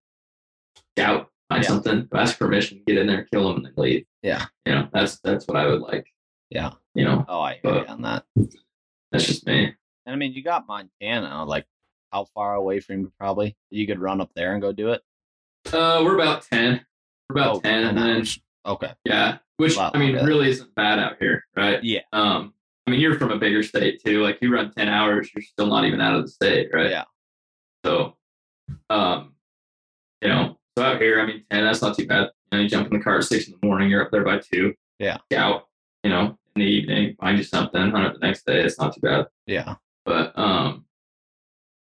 scout, find Yeah. something, ask permission, get in there, kill them, and then leave. Yeah. You know, that's that's what I would like. Yeah. You know, Oh, I hear on that. that's just me. And I mean, you got Montana. Like, how far away from you? Probably you could run up there and go do it. Uh, we're about ten. We're about Oh, ten, and 10 then. Okay. yeah, which I mean, really isn't bad out here, right? Yeah. Um, I mean, you're from a bigger state too. Like you run ten hours, you're still not even out of the state, right? Yeah. So, um, you know, so out here, I mean, ten, that's not too bad. You know, you jump in the car at six in the morning, you're up there by two. Yeah. Scout, you know, in the evening, find you something, hunt it the next day. It's not too bad. Yeah. But um,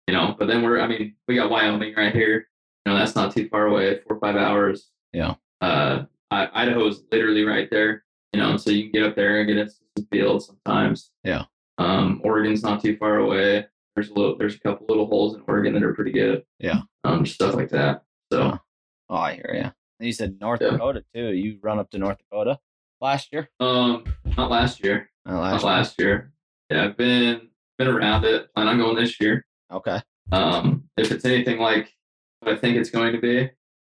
you know, but then we're, I mean, we got Wyoming right here. You know, that's not too far away, four or five hours. Yeah. Uh, I, Idaho's literally right there. You know, so you can get up there and get into some fields sometimes. Yeah. Um, Oregon's not too far away. There's a little, there's a couple little holes in Oregon that are pretty good. Yeah. Um, stuff like that. So. Oh, I hear you. And you said North Yeah. Dakota too. You run up to North Dakota last year? um, not last year. Not last last year. Yeah, I've been been around it. Plan on going this year. year. Okay. Um, if it's anything like what I think it's going to be,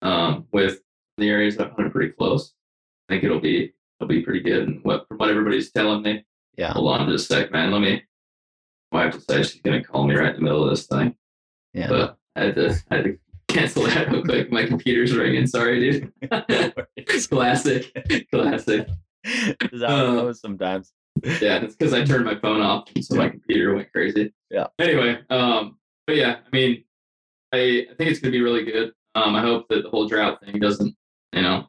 um, with the areas that hunted pretty close, I think it'll be it'll be pretty good. And what from what everybody's telling me, Yeah. hold on just a sec, man. Let me. My wife decided she's gonna call me right in the middle of this thing, Yeah. but I had to I had to cancel that real quick. My computer's ringing. Sorry, dude. (laughs) classic, classic. Is that Uh, sometimes? Yeah, it's because I turned my phone off, so my computer went crazy. Yeah. Anyway, um, but yeah, I mean, I I think it's gonna be really good. Um, I hope that the whole drought thing doesn't, you know,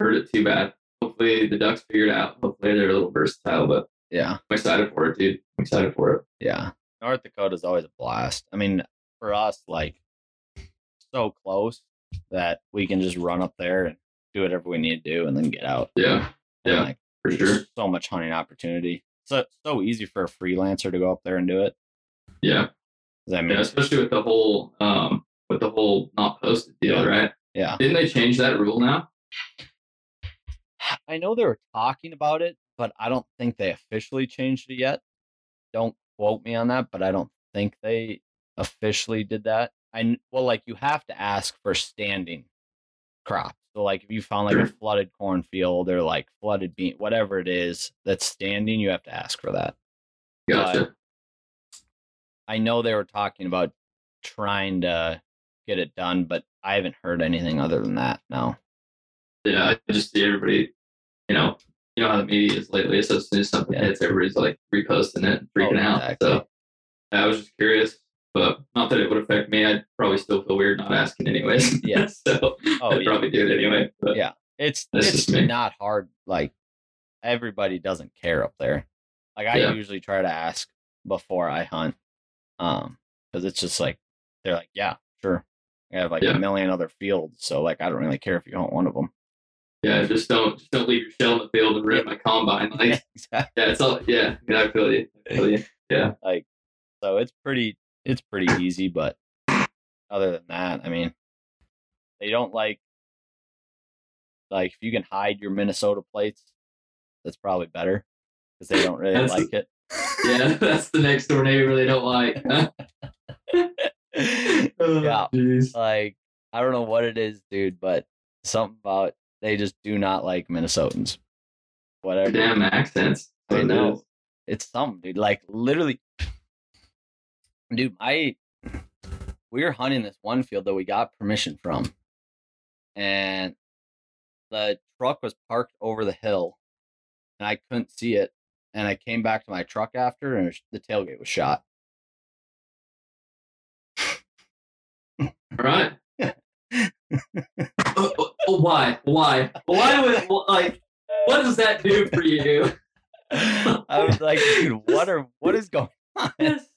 hurt it too bad. Hopefully the ducks figure it out. Hopefully they're a little versatile, but Yeah. I'm excited for it, dude. I'm excited for it. Yeah. North Dakota is always a blast. I mean, for us, like so close that we can just run up there and do whatever we need to do and then get out. Yeah, And, Yeah, like for sure. so much hunting opportunity. So so easy for a freelancer to go up there and do it. Yeah, mean, yeah. Especially with the whole um with the whole not posted deal, Yeah. right? yeah. Didn't they change that rule now? I know they were talking about it, but I don't think they officially changed it yet. Don't quote me on that, but I don't think they officially did that. I well, like you have to ask for standing crops. So like if you found like a (clears throat) flooded cornfield or like flooded bean, whatever it is that's standing, you have to ask for that. Gotcha. I know they were talking about trying to get it done, but I haven't heard anything other than that. No. yeah, I just see everybody, you know, you know how the media is lately. So as soon as something hits, everybody's like reposting it, freaking Oh, out. So I was just curious, but not that it would affect me. I'd probably still feel weird not asking anyways. (laughs) Yeah. (laughs) so Oh, I'd yeah. probably do it anyway. But Yeah. It's it's not hard. Like everybody doesn't care up there. Like I Yeah. usually try to ask before I hunt, um, because it's just like they're like, yeah, sure. I have like Yeah. a million other fields, so like I don't really care if you hunt one of them. Yeah, just don't just don't leave your shell in the field and rip my combine. (laughs) Like exactly. yeah, it's all yeah. Yeah, I feel you. I feel you. Yeah. Like so, it's pretty it's pretty easy. But other than that, I mean, they don't like like if you can hide your Minnesota plates, that's probably better because they don't really like it. (laughs) Yeah, (laughs) that's the next door neighbor they don't like. Oh, Yeah. like I don't know what it is, dude, but something about they just do not like Minnesotans. Whatever. Damn accents. I it know. It's something, dude. Like literally, dude. I we were hunting this one field that we got permission from, and the truck was parked over the hill, and I couldn't see it. And I came back to my truck after, and was- the tailgate was shot. All right. Oh, (laughs) (laughs) why? Why? Why would like? What does that do for you? I was like, dude, what are what is going on? Just,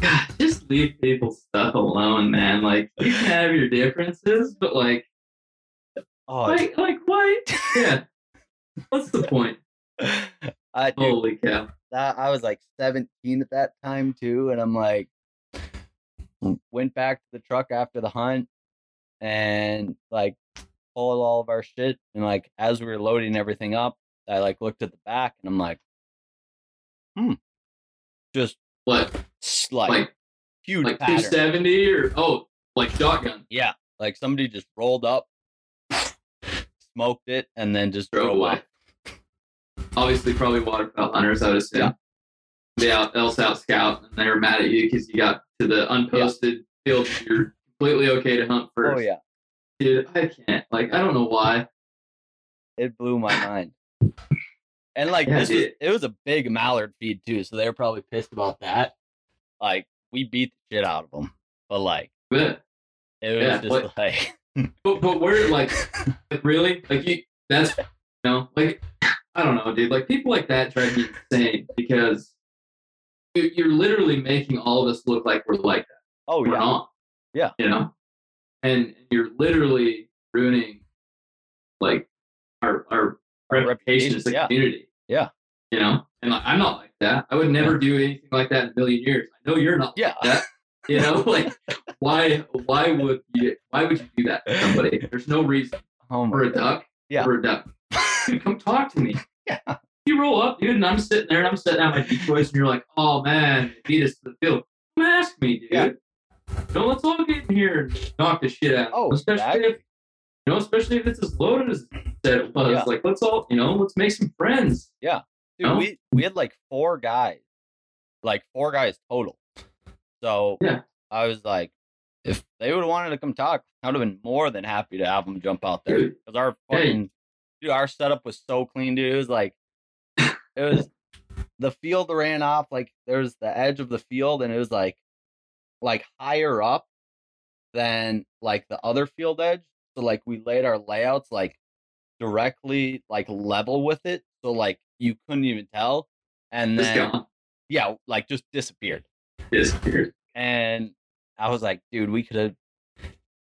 God, just leave people's stuff alone, man. Like you can have your differences, but like, Oh, like, like what? Yeah. What's the point? (laughs) I, dude, Holy cow! that I was like 17 at that time too, and I'm like, went back to the truck after the hunt, and like all of our shit, and like as we were loading everything up, I like looked at the back, and I'm like, hmm, just What? like, Like, huge like pattern. 270 or oh, like shotgun? Yeah, like somebody just rolled up, (laughs) smoked it, and then just Drove drove away. Obviously, probably waterfowl hunters. I would assume. Yeah. They out, else out scout, and they were mad at you because you got to the unposted field. You're completely okay to hunt first. Oh yeah, Dude, I can't. Like, I don't know why. it blew my mind. And like Yeah, this was it was a big mallard feed too, so they were probably pissed about that. Like we beat the shit out of them, but like But it was Yeah, just what- (laughs) like but, but we're like, (laughs) like, really like you. That's you know like I don't know, dude. Like people like that drive me insane because you- you're literally making all of us look like we're like that. oh we're yeah, not. Yeah. You know, and you're literally ruining like our our Our reputation as a yeah. community. Yeah. You know, and like, I'm not like that. I would never do anything like that in a million years. I know you're not Yeah. like that. You know, (laughs) like why why would you why would you do that to somebody? There's no reason oh for a duck. Yeah. For a duck. Dude, come talk to me. (laughs) Yeah. You roll up, dude, and I'm sitting there and I'm setting out my decoys, and you're like, oh man, beat us to the field. Come ask me, dude. Yeah. Don't let's all get in here and knock the shit out. Oh, especially exactly. if you know, especially if it's as loaded as it was. Yeah. Like, let's all, you know, let's make some friends. Yeah, Dude, No? we we had like four guys, like four guys total. So Yeah. I was like, if they would have wanted to come talk, I would have been more than happy to have them jump out there because our Hey. fucking dude, our setup was so clean, dude. It was like it was (laughs) the field ran off like there's the edge of the field, and it was like like higher up than like the other field edge. So like we laid our layouts like directly like level with it, so like you couldn't even tell. And Just then gone. yeah, like just disappeared. Disappeared. And I was like, dude, we could have.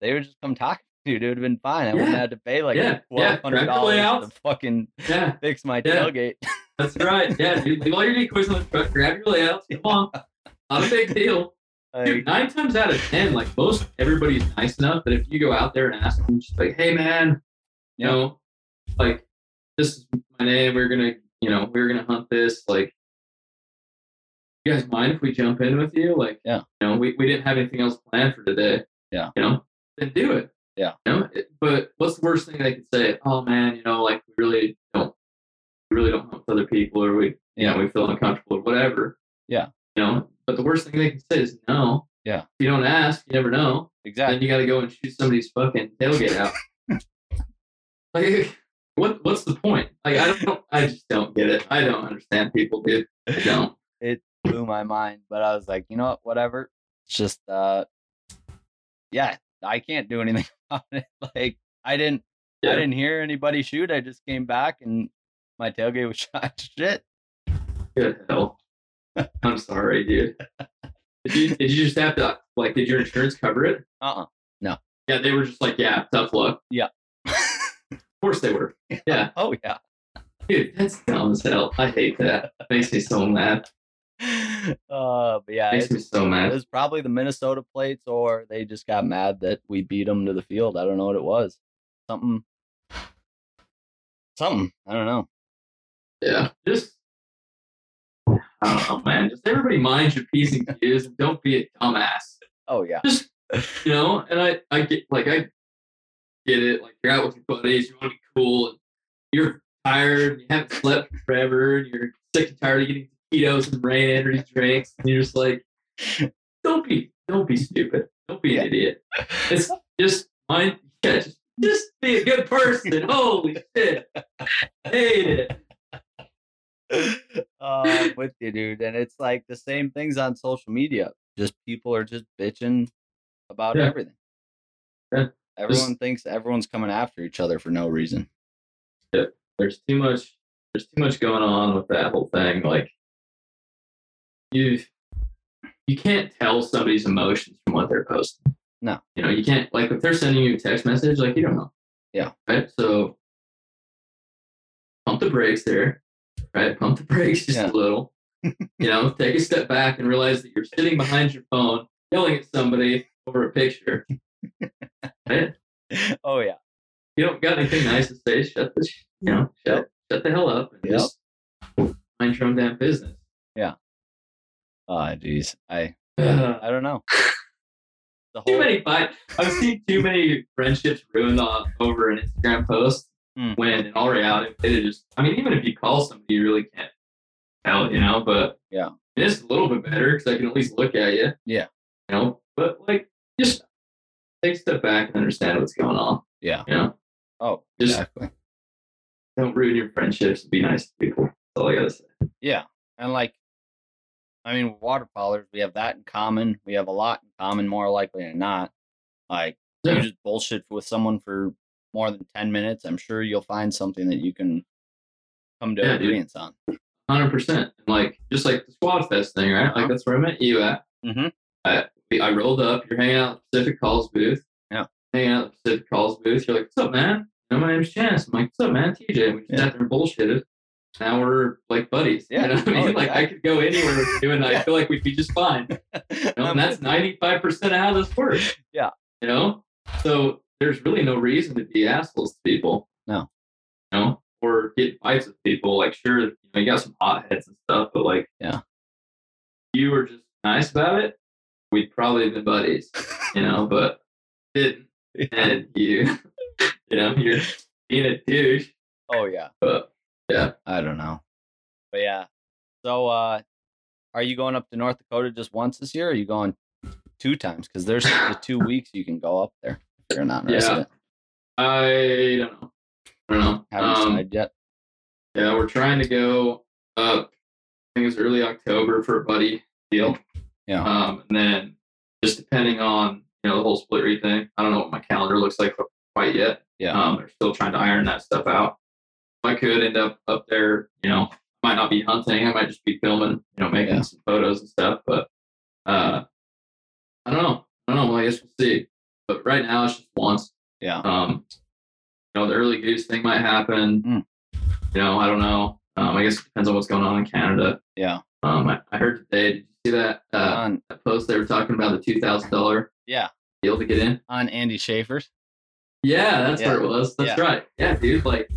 They would just come talk, (laughs) to you, dude. It would have been fine. I wouldn't have to pay like Yeah. twelve Yeah. hundred dollars to fucking Yeah, fix my Yeah. tailgate. that's right. Yeah, dude, leave all your decoys on the truck, grab your layouts. (laughs) Come on. Not a big deal. Dude, nine times out of ten, like most everybody's nice enough that if you go out there and ask them, just like, hey man, you know, like this is my name. We're gonna, you know, we're gonna hunt this. Like, you guys mind if we jump in with you? Like, Yeah. you know, we, we didn't have anything else planned for today. Yeah. You know, then do it. Yeah. You know, it- but what's the worst thing they could say? Oh man, you know, like we really don't, we really don't hunt with other people, or we, you Yeah. know, we feel uncomfortable, or whatever. Yeah. You know, but the worst thing they can say is no. Yeah. If you don't ask, you never know. Then Exactly. you got to go and shoot somebody's fucking tailgate out. (laughs) like, what? What's the point? Like, I don't. I just don't get it. I don't understand people, dude. I (laughs) don't. It blew my mind, but I was like, you know what? Whatever. It's just, uh, yeah, I can't do anything (laughs) about it. Like, I didn't, I didn't hear anybody shoot. I just came back and my tailgate was shot to shit. Good hell. (laughs) I'm sorry, dude. Did you, did you just have to like? Did your insurance cover it? Uh uh No. Yeah, they were just like, yeah, tough luck. Yeah. of course they were. (laughs) Yeah, Oh yeah. dude, that's dumb as hell. I hate that. Makes me so mad. (laughs) Uh, but yeah, Makes it's, me so mad. it was probably the Minnesota plates, or they just got mad that we beat them to the field. I don't know what it was. Something. Something. I don't know. Yeah, just I man. Just everybody mind your p's and q's and don't be a dumbass. Oh yeah. Just you know, and I I get like I get it. Like you're out with your buddies, you want to be cool, and you're tired, and you haven't slept forever, and you're sick and tired of getting taquitos and brain energy drinks, and you're just like, don't be don't be stupid, don't be Yeah. an idiot. It's just mind. Yeah, just, just be a good person. (laughs) Holy shit, hate it. Uh, I'm with you, dude. And it's like the same things on social media. Just people are just bitching about Yeah. everything. Yeah. Everyone thinks everyone's coming after each other for no reason. Yeah. there's too much there's too much going on with that whole thing like you you can't tell somebody's emotions from what they're posting No. you know you can't like if they're sending you a text message like you don't know Yeah. right so pump the brakes there right pump the brakes just Yeah. a little you know take a step back and realize that you're sitting behind your phone yelling at somebody over a picture right oh yeah. you don't got anything nice to say, shut the you know shut shut the hell up and Yep. just mind your own damn business. Yeah. Oh jeez. I Ugh. I don't know. The too many fight. I've seen too many friendships ruined on over an Instagram post Hmm. when in all reality just. I mean, even if you call somebody, you really can't tell, you know. But Yeah. it's a little bit better because I can at least look at you. Yeah. You know, but like just take a step back and understand what's going on. Yeah. You know, Oh, Just- exactly. don't ruin your friendships. Be nice to people. That's all I gotta say. Yeah. And like I mean waterfowlers, we have that in common. We have a lot in common, more likely than not. Like Yeah. you just bullshit with someone for more than ten minutes, I'm sure you'll find something that you can come to Yeah, agreement on. Hundred percent. Like just like the Squad Fest thing, right? Uh-huh. Like that's where I met you at. Mhm. I, I rolled up. You're hanging out at Pacific Calls booth. Yeah. Hanging out at Pacific Calls booth. You're like, "What's up, man?" You know, my name's Chance. I'm like, "What's up, man?" TJ. We just Yeah. sat there and bullshitted. Now we're like buddies. Yeah. You know what I Oh, mean? like I could go anywhere with you, and (laughs) I feel like we'd be just fine. (laughs) You know, and that's ninety five percent of how this works. Yeah. You know, so there's really no reason to be assholes to people. No. You know, or get fights with people. Like, sure, you know, you got some hotheads and stuff, but like, Yeah. you were just nice about it, we'd probably have been buddies. You know, (laughs) but didn't, and you, (laughs) you know, you're being a douche. oh yeah. But yeah, I don't know. But yeah. So uh are you going up to North Dakota just once this year or are you going two times? Because there's the two (laughs) weeks you can go up there you're not Yeah. I don't know. I don't know. Haven't Um, decided yet. Yeah, we're trying to go up. I think it's early October for a buddy deal. Yeah. Um, and then just depending on you know the whole Split Reed thing. I don't know what my calendar looks like quite yet. Yeah. Um, they're still trying to iron that stuff out. I could end up up there. You know, might not be hunting. I might just be filming. You know, making Yeah. some photos and stuff. But uh, I don't know. I don't know. Well, I guess we'll see. But right now it's just once. yeah. Um, you know, the early goose thing might happen. Mm. You know, I don't know. Um, I guess it depends on what's going on in Canada. Yeah. Um, I, I heard today. Did you see that, uh, on that post? They were talking about the two thousand dollar yeah. deal to get in. On Andy Schaefer's. Yeah, that's Yeah. where it was. That's Yeah. right. Yeah, dude. Like,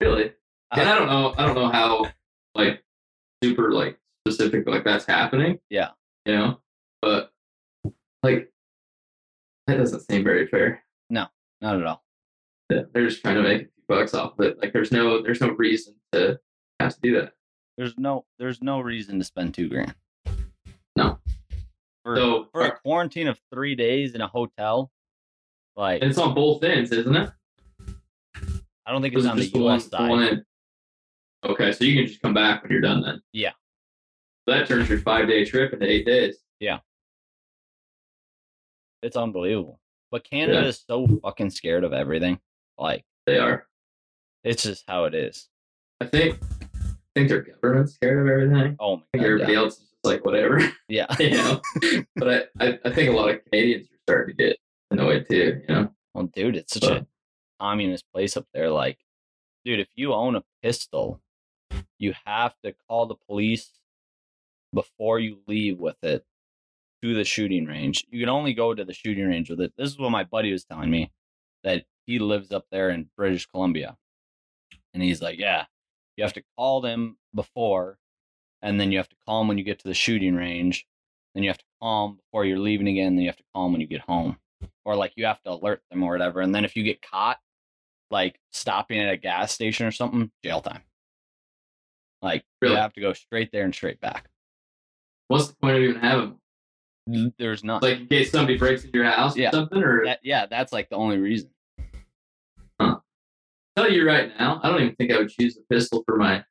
really? And I don't know. I don't know how like super like specific like that's happening. Yeah. You know, but like that doesn't seem very fair. No. not at all. Yeah, they're just trying to make a few bucks off of it. Like there's no there's no reason to have to do that. There's no there's no reason to spend two grand. No. For, So for a uh, quarantine of three days in a hotel, like it's on both ends, isn't it? I don't think it's on the the one- side. one? Okay, so you can just come back when you're done then. Yeah. That turns your five day trip into eight days. It's unbelievable. But Canada Yeah. is so fucking scared of everything. Like They are. it's just how it is. I think I think their government's scared of everything. Oh my god. everybody Yeah. else is just like whatever. (laughs) yeah. you know. but I, I, I think a lot of Canadians are starting to get annoyed too, you know. Well, dude, it's such But- a communist place up there. Like, dude, if you own a pistol, you have to call the police before you leave with it to the shooting range. You can only go to the shooting range with it. This is what my buddy was telling me that he lives up there in British Columbia. And he's like, yeah, you have to call them before, and then you have to call them when you get to the shooting range. Then you have to call them before you're leaving again. Then you have to call them when you get home or like you have to alert them or whatever. And then if you get caught, like stopping at a gas station or something, jail time. Like Really? you have to go straight there and straight back. What's the point of even having There's not. Like in case somebody breaks into your house Yeah. or something? Or that, yeah, that's like the only reason. tell you right now, I don't even think I would choose a pistol for my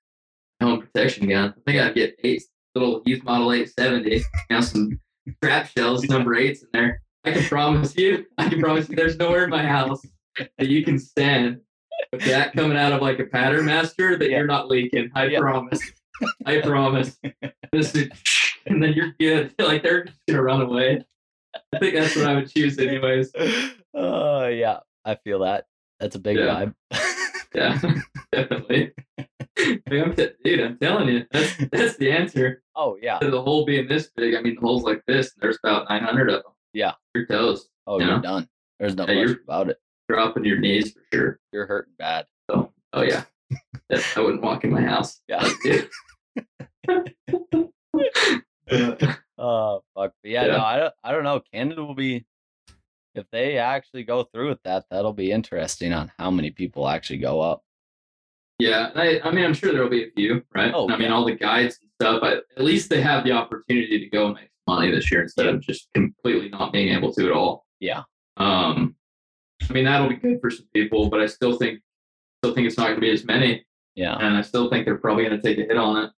home protection gun. I think I'd get eight little youth model 870, you know, some trap shells, number eights in there. I can promise you, I can promise you there's nowhere in my house that you can stand with that coming out of like a Patternmaster that Yeah. you're not leaking. I Yeah. promise. I promise. This is, (laughs) and then you're good. (laughs) Like they're just gonna run away. I think that's what I would choose anyways. (laughs) Oh yeah, I feel that. That's a big Yeah. vibe. Yeah, definitely. I'm t- dude, I'm telling you, that's that's the answer. oh yeah. The hole being this big, I mean, the hole's like this, and there's about 900 of them. Yeah. You're toast. Oh, Yeah. you're done. There's no Yeah, question about it. Dropping your knees for sure. You're hurting bad. So, oh yeah, That- I wouldn't walk in my house. Yeah. Like, (laughs) Oh fuck. But yeah, Yeah. no, I don't I don't know. Canada will be if they actually go through with that, that'll be interesting on how many people actually go up. yeah, I, I mean, I'm sure there'll be a few, right? Oh, I mean, all the guides and stuff. I, at least they have the opportunity to go make money this year instead of just completely not being able to at all. Yeah. Um, I mean that'll be good for some people, but I still think still think it's not going to be as many, Yeah. and I still think they're probably going to take a hit on it,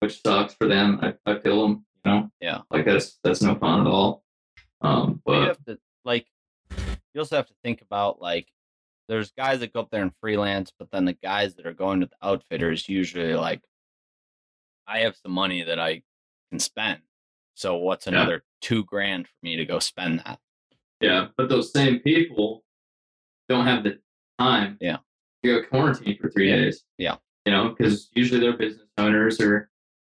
which sucks for them. I, I feel them, you know. Yeah. Like that's that's no fun at all. Um, But you have to like you also have to think about like there's guys that go up there and freelance, but then the guys that are going to the outfitters usually like I have some money that I can spend. So what's Yeah. another two grand for me to go spend that? yeah, but those same people don't have the time. Yeah. To go quarantine for three Yeah. days. Yeah. You know, because usually they're business owners or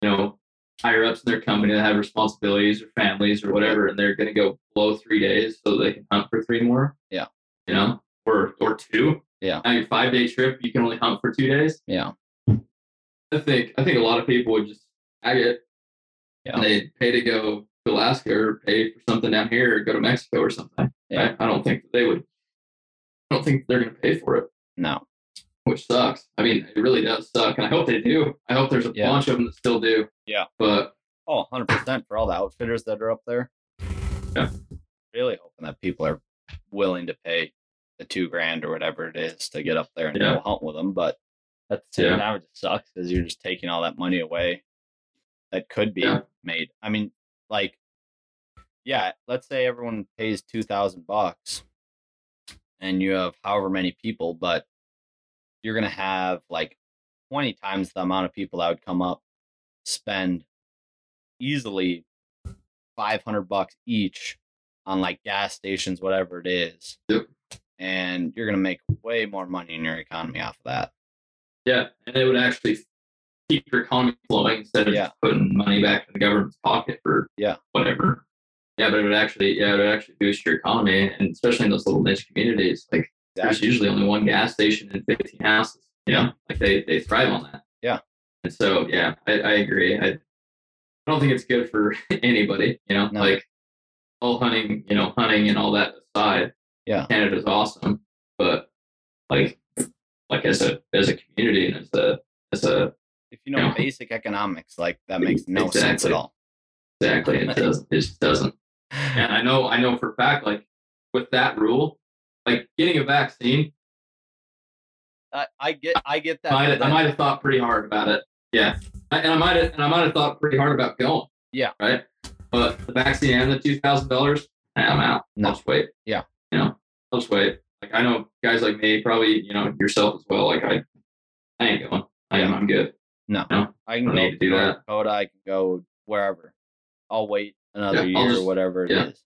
know higher ups in their company that have responsibilities or families or whatever, and they're going to go blow three days so they can hunt for three more. Yeah. You know, or or two. Yeah. Now your five day trip, you can only hunt for two days. Yeah. I think I think a lot of people would just tag it. Yeah. They pay to go to Alaska or pay for something down here or go to Mexico or something. Yeah. I, I don't think they would. I don't think they're going to pay for it, No. Which sucks. I mean, it really does suck, and I hope they do. I hope there's a Yeah. bunch of them that still do. Yeah. But Oh, 100% for all the outfitters that are up there. Yeah. Really hoping that people are willing to pay the two grand or whatever it is to get up there and Yeah. go hunt with them. But at the same time, it just sucks because you're just taking all that money away that could be Yeah. made. I mean, like, yeah, let's say everyone pays 2000 bucks and you have however many people, but you're going to have like 20 times the amount of people that would come up spend easily 500 bucks each on like gas stations whatever it is Yep. and you're going to make way more money in your economy off of that yeah, and it would actually keep your economy flowing instead of Yeah. putting money back in the government's pocket for Yeah. whatever. Yeah, but it would actually yeah it would actually boost your economy, and especially in those little niche communities. Like there's usually only one gas station and 15 houses. You know, like they they thrive on that. Yeah. And so yeah, I, I agree. I, I don't think it's good for (laughs) anybody. You know, No. like all hunting, you know, hunting and all that aside. Yeah. Canada's awesome, but like like as a as a community and as a as a If you know Yeah. basic economics, like that makes no sense at all. exactly it doesn't it just doesn't. And I know I know for a fact like with that rule, like getting a vaccine, I, I get I get that. I might, I might have thought pretty hard about it. Yeah, I, and I might have and I might have thought pretty hard about going. Yeah. Right. But the vaccine and the two thousand dollars, eh, I'm out. No. I'll just wait. Yeah. You know, I'll just wait. Like I know guys like me, probably you know yourself as well. Like I, I ain't going. I am. I'm good. No, No, I can don't go need to do North that. Dakota. I can go wherever. I'll wait another Yeah, year, just- whatever it is.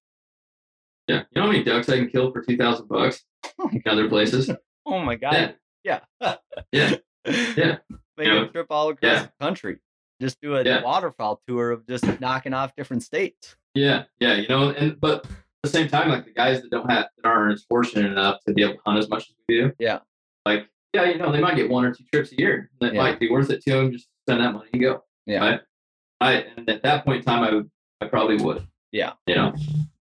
Yeah. You know how many ducks I can kill for two thousand bucks oh in other places? (laughs) Oh my god! Yeah. Yeah, (laughs) Yeah. Yeah. Make Yeah. a trip all across Yeah. the country. Just do a Yeah. waterfowl tour of just knocking off different states. Yeah, yeah, you know, and but at the same time, like the guys that don't have that aren't as fortunate enough to be able to hunt as much as we do. Yeah. Like, yeah, you know, they might get one or two trips a year. That might be worth it to them. Just spend that money and go. Yeah. Right? I and at that point in time, I would, I probably would. Yeah. You know,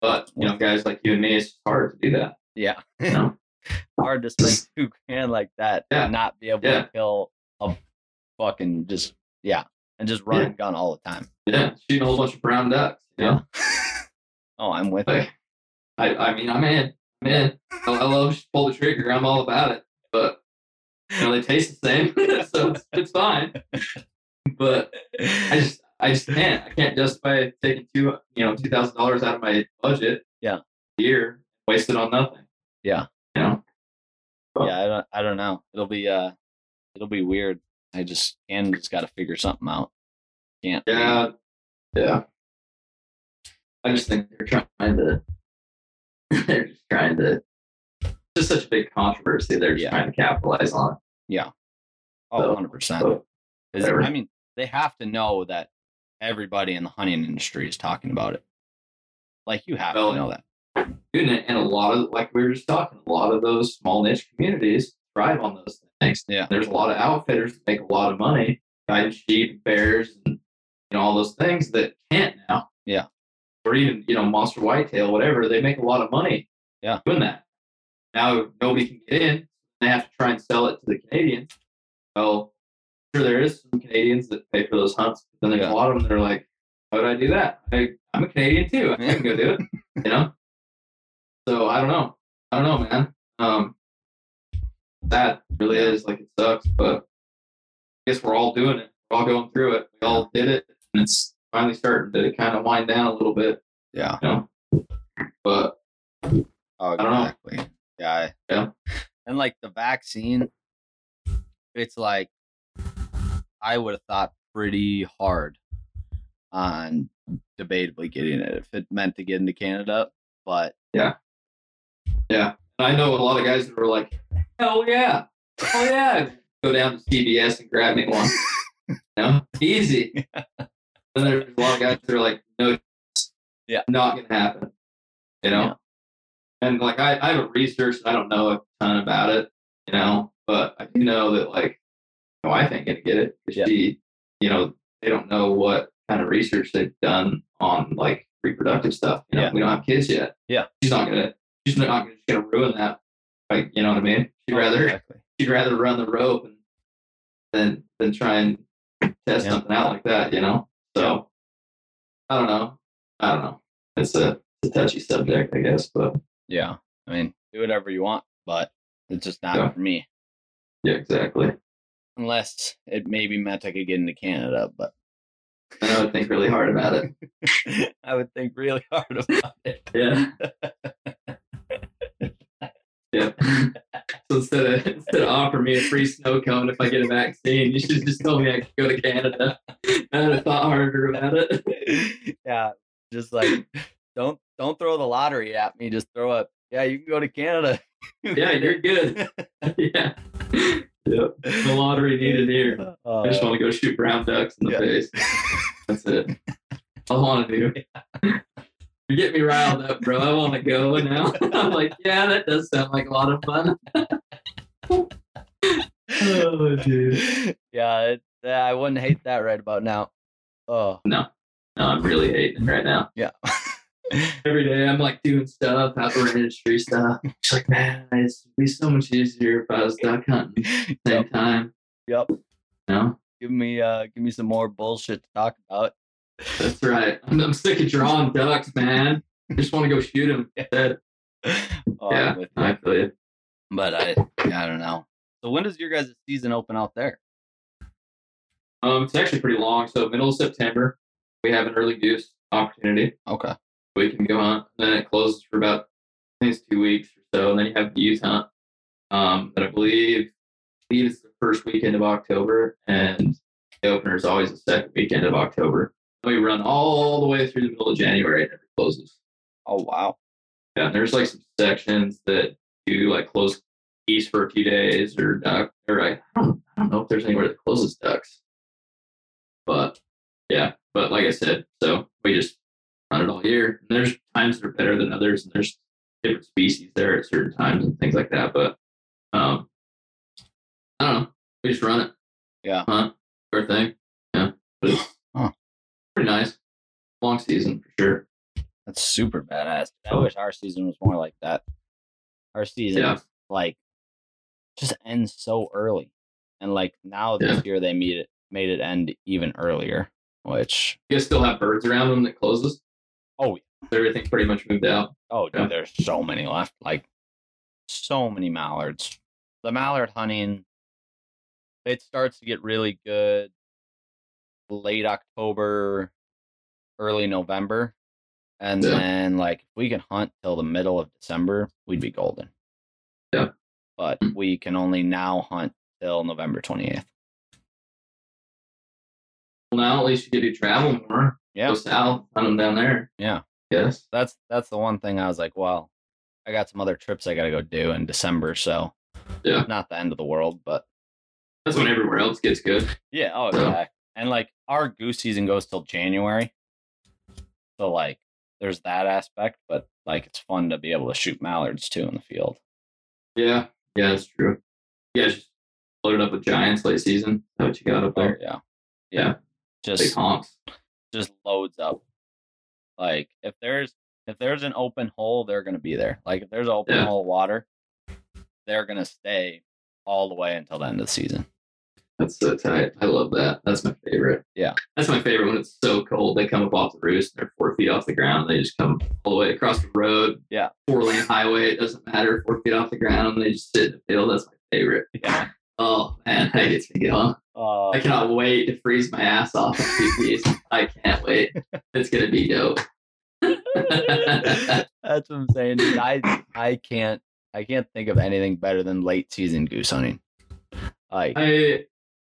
but you know, guys like you and me, it's hard to do that. Yeah, You know. (laughs) hard to spend two grand like that Yeah. and not be able Yeah. to kill a fucking just yeah, and just run Yeah. and gun all the time. yeah, shooting a whole bunch of brown ducks. You know, (laughs) Oh, I'm with you. like, I, I mean, I'm in. I'm in. I, I love just pull the trigger. I'm all about it. But you know, they taste the same, (laughs) so it's, it's fine. But I just I just can't. I can't justify taking two you know two thousand dollars out of my budget. Yeah. A year wasted on nothing. Yeah. You know. But- yeah, I don't, I don't know. It'll be uh, it'll be weird. I just Canada's got to figure something out. Can't. Yeah. Yeah. I just think they're trying to. (laughs) They're just trying to. It's just such a big controversy. They're just Yeah. trying to capitalize on. Oh, So- 100 percent. I mean, they have to know that everybody in the hunting industry is talking about it. Like you have Well, to know that. Dude, and a lot of like we were just talking, a lot of those small niche communities thrive on those things. Yeah. There's a lot of outfitters that make a lot of money, guiding sheep, bears, and you know all those things that can't now. Yeah. Or even you know monster whitetail, whatever. They make a lot of money. Yeah. Doing that. Now nobody can get in. They have to try and sell it to the Canadians. Well, there is some Canadians that pay for those hunts, but then there's Yeah. a lot of them that are like, "How would I do that? I, I'm a Canadian too. I can go do it." (laughs) you know. So I don't know. I don't know, man. Um, that really is like it sucks, but I guess we're all doing it. We're all going through it. We all did it, and it's finally starting to kind of wind down a little bit, Yeah. you know. But Oh, don't know. exactly. Yeah. Yeah. And like the vaccine, it's like I would have thought pretty hard on debatably getting it if it meant to get into Canada. But yeah, and I know a lot of guys that were like, "Hell yeah, hell yeah!" Go down to CVS and grab me one. you know, easy. (laughs) And there's a lot of guys that are like, "No, Yeah. not gonna happen." You know. Yeah. and like I, I haven't researched i don't know a ton about it you know but i do know that like my wife ain't gonna get it Yeah. she you know they don't know what kind of research they've done on like reproductive stuff you know Yeah. we don't have kids yet Yeah. she's not gonna she's not gonna, she's gonna ruin that like you know what i mean she'd Oh, rather exactly. she'd rather run the rope and than than try and test Yeah. something out like that you know so i don't know i don't know it's a, it's a touchy subject i guess but Yeah. I mean, do whatever you want, but it's just not Yeah. for me. yeah exactly Unless it maybe meant I could get into Canada, but I would think really hard about it. (laughs) I would think really (laughs) hard about it. Yeah. yeah. (laughs) So instead of instead of offering me a free snow cone if I get a vaccine, you should just tell me I could go to Canada. I would have thought harder about it. yeah, just like don't don't throw the lottery at me. Just throw up. yeah. You can go to Canada. Yeah, you're good. yeah. Yep. The lottery needed here. I just Uh, want to go shoot brown ducks in the yeah. face. That's it. (laughs) I want to do. (laughs) You get me riled up, bro. I want to go now. (laughs) I'm like, yeah, that does sound like a lot of fun. oh, dude. yeah, it, I wouldn't hate that right about now. Oh No, No, I'm really hating right now. yeah, every day I'm like doing stuff, outdoor industry stuff. It's like, man, it'd be so much easier if I was duck hunting at the same Yep. time. Yep. You know? Give me uh give me some more bullshit to talk about. That's right. I'm, I'm sick of drawing ducks, man. I just want to go shoot them. (laughs) Oh, yeah, with. I feel you. But I I don't know. So when does your guys' season open out there? Um, it's actually pretty long. So middle of September, we have an early goose opportunity. Okay. We can go hunt. And Then it closes for about I think it's two weeks or so. And then you have the youth hunt. Um, that I believe, I believe it's the first weekend of October, and the opener is always the second weekend of October. We run all the way through the middle of January and it closes. Oh wow. Yeah, there's like some sections that do like close east for a few days or duck or I don't I don't know if there's anywhere that closes ducks. But yeah, but like I said, so we just hunt it all year. And there's times that are better than others, and there's different species there at certain times and things like that. But um I don't know. We just run it. Yeah. Hunt, our thing. Yeah. But it's Huh. pretty nice. Long season for sure. That's super badass. I wish our season was more like that. Our season Yeah. like just ends so early. And like now this Yeah. year they made it made it end even earlier, which You guys still have birds around them that closes? Oh Everything pretty much moved out. oh dude, Yeah. there's so many left. Like so many mallards. The mallard hunting it starts to get really good late October, early November. And Yeah. then like if we can hunt till the middle of December, we'd be golden. Yeah. But Mm. we can only now hunt till November 28th. Now at least you get to travel more. Yeah. Go south, hunt them down there. Yeah. Yes. That's that's the one thing I was like, well, I got some other trips I got to go do in December, so Yeah. not the end of the world, but That's when everywhere else gets good. yeah, oh Yeah. yeah. And like our goose season goes till January. So like there's that aspect, but like it's fun to be able to shoot mallards too in the field. Yeah. Yeah, that's true. Yeah, just loaded up with giants late season. Is that what you got up Oh there? yeah. Yeah. Just just loads up. Like if there's if there's an open hole, they're gonna be there. Like if there's an open Yeah. hole water, they're gonna stay all the way until the end of the season. That's so tight. I love that. That's my favorite. Yeah. That's my favorite when it's so cold. They come up off the roost they're four feet off the ground. They just come all the way across the road. Yeah. Four lane highway. It doesn't matter. Four feet off the ground. They just sit in the field. That's my favorite. Yeah. Oh man, that gets me going. Uh, I cannot wait to freeze my ass off on PPs. I can't wait. It's gonna be dope. (laughs) That's what I'm saying. Dude. I I can't I can't think of anything better than late season goose hunting. Like I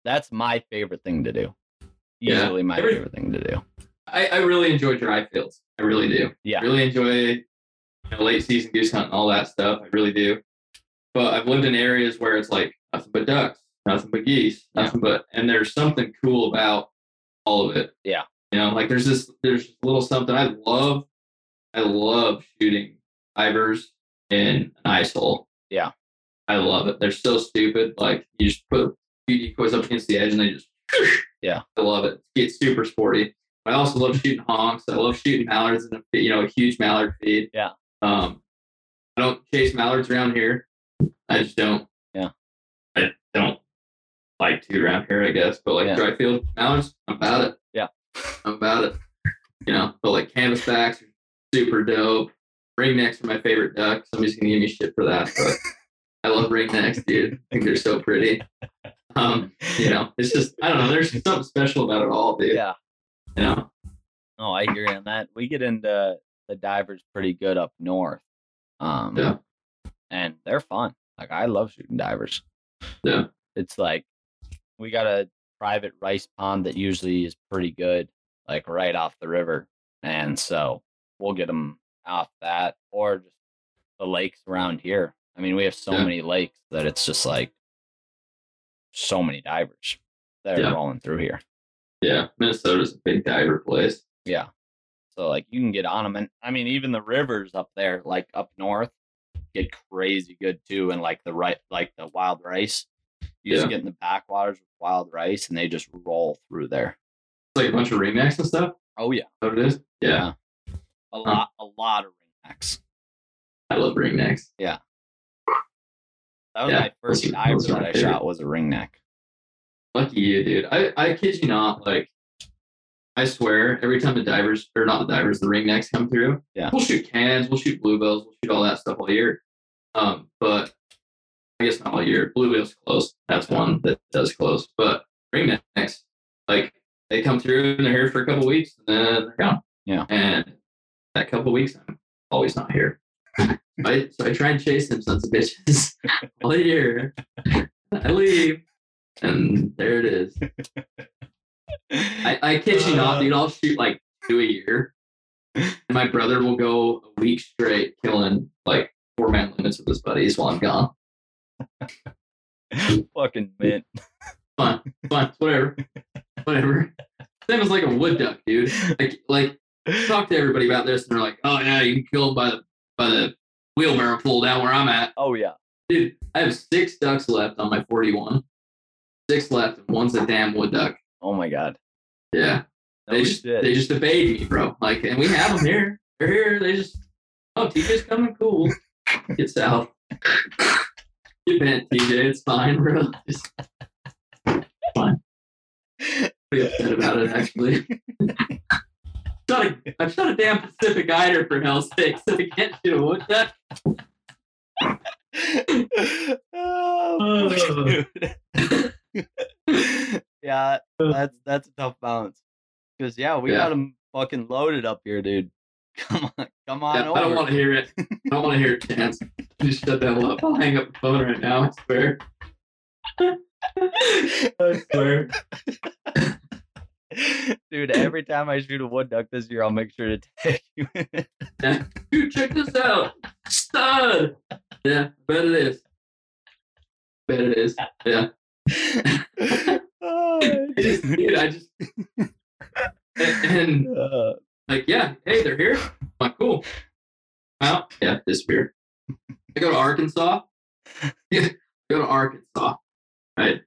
that's my favorite thing to do. Yeah. My Every- favorite thing to do. I, I really enjoy dry fields. I really do. Yeah. I really enjoy you know, late season goose hunting, all that stuff. I really do. But I've lived in areas where it's like nothing but ducks, nothing but geese, Yeah. nothing but, and there's something cool about all of it. Yeah. You know, like there's this, there's a little something I love. I love shooting divers in an ice hole. Yeah. I love it. They're so stupid. Like you just put a few decoys up against the edge and they just. (laughs) Yeah. I love it. It's super sporty. I also love shooting honks. I love shooting mallards in a you know a huge mallard feed. Yeah. Um, I don't chase mallards around here. I just don't. Yeah. Like to around here, I guess. But like Yeah. dry field I'm about it. Yeah. (laughs) I'm about it. You know, but like canvasbacks are super dope. Ringnecks are my favorite duck. Somebody's gonna give me shit for that, but I love ringnecks, dude. I think they're so pretty. Um, you know, it's just I don't know. There's something special about it all, dude. Yeah. You know, Oh, I hear you on that. We get into the divers pretty good up north. Um Yeah. and they're fun. Like I love shooting divers. Yeah. It's like we got a private rice pond that usually is pretty good, like right off the river. And so we'll get them off that or just the lakes around here. I mean, we have so Yeah. many lakes that it's just like so many divers that are Yeah. rolling through here. yeah. Minnesota's a big diver place. Yeah. So like you can get on them, and I mean even the rivers up there, like up north, get crazy good too, and like the right, like the wild rice. You just get in the backwaters with wild rice, and they just roll through there. It's like a bunch of ringnecks and stuff. Oh yeah, Is that what it is? Yeah. A lot, a lot of ringnecks. I love ringnecks. Yeah. That was Yeah, my first diver that I favorite. shot was a ringneck. Lucky you, dude. I, I kid you not, like I swear, every time the divers or not the divers, the ringnecks come through, Yeah. we'll shoot cans, we'll shoot bluebills, we'll shoot all that stuff all year. Um, but I guess not all year. Bluebills close. That's one that does close. But ringnecks, like they come through and they're here for a couple weeks and then they're gone. Yeah. And that couple weeks, I'm always not here. (laughs) I so I try and chase them sons of bitches (laughs) all year. I leave, and there it is. (laughs) I, I kid you not, uh. dude. I'll shoot like two a year. And my brother will go a week straight killing like four man limits with his buddies while I'm gone. (laughs) Fucking mint. Fine, fine, whatever, whatever. Same as like a wood duck, dude. Like, like talk to everybody about this, and they're like, "Oh yeah, you can kill them by the by the wheelbarrow full down where I'm at." Oh yeah. Dude, I have six ducks left on my 41. Six left, and one's a damn wood duck. Oh my god. Yeah. No they just shit. they just evade me, bro. Like, and we have them here. They're here. They just oh, TJ's coming. Cool. Get south. Get bent, TJ. It's fine, bro. Just fine. Pretty upset about it, actually. (laughs) shot a, I shot a damn Pacific Eider for hell's sake, so I can't shoot a wood duck. oh, (laughs) yeah, that's that's a tough balance. Cause yeah, we Yeah. got them fucking loaded up here, dude. Come on, come on Yeah. I don't want to hear it. I don't want to hear it, Chance. Just shut that up. I'll hang up the phone right now. I swear. I swear. Dude, every time I shoot a wood duck this year, I'll make sure to tag you. in. (laughs) Dude, check this out. Stud. Yeah, bet it is. Bet it is. Yeah. (laughs) Oh, I (laughs) dude, I just. And, and, uh, like, yeah, hey, they're here. I'm like, cool. Out. Yeah, disappear. I go to Arkansas. Yeah, (laughs) go to Arkansas. Right.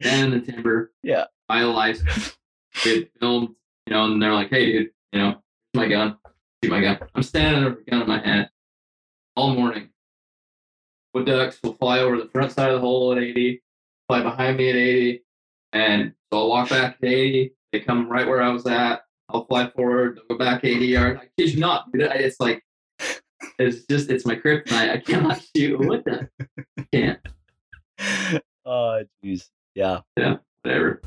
And in the timber. Yeah. A license. Get filmed, you know, and they're like, hey, dude, you know, my gun. Shoot my gun. I'm standing there with a gun in my hand all morning. Wood ducks will fly over the front side of the hole at 80, fly behind me at 80, and so I'll walk back at 80. They come right where I was at. I'll fly forward, they'll go back 80 yards. I kid you not, dude. I- It's like, it's just, it's my kryptonite. I cannot shoot with that. (laughs) Can't. oh, jeez. Yeah. Yeah. Whatever.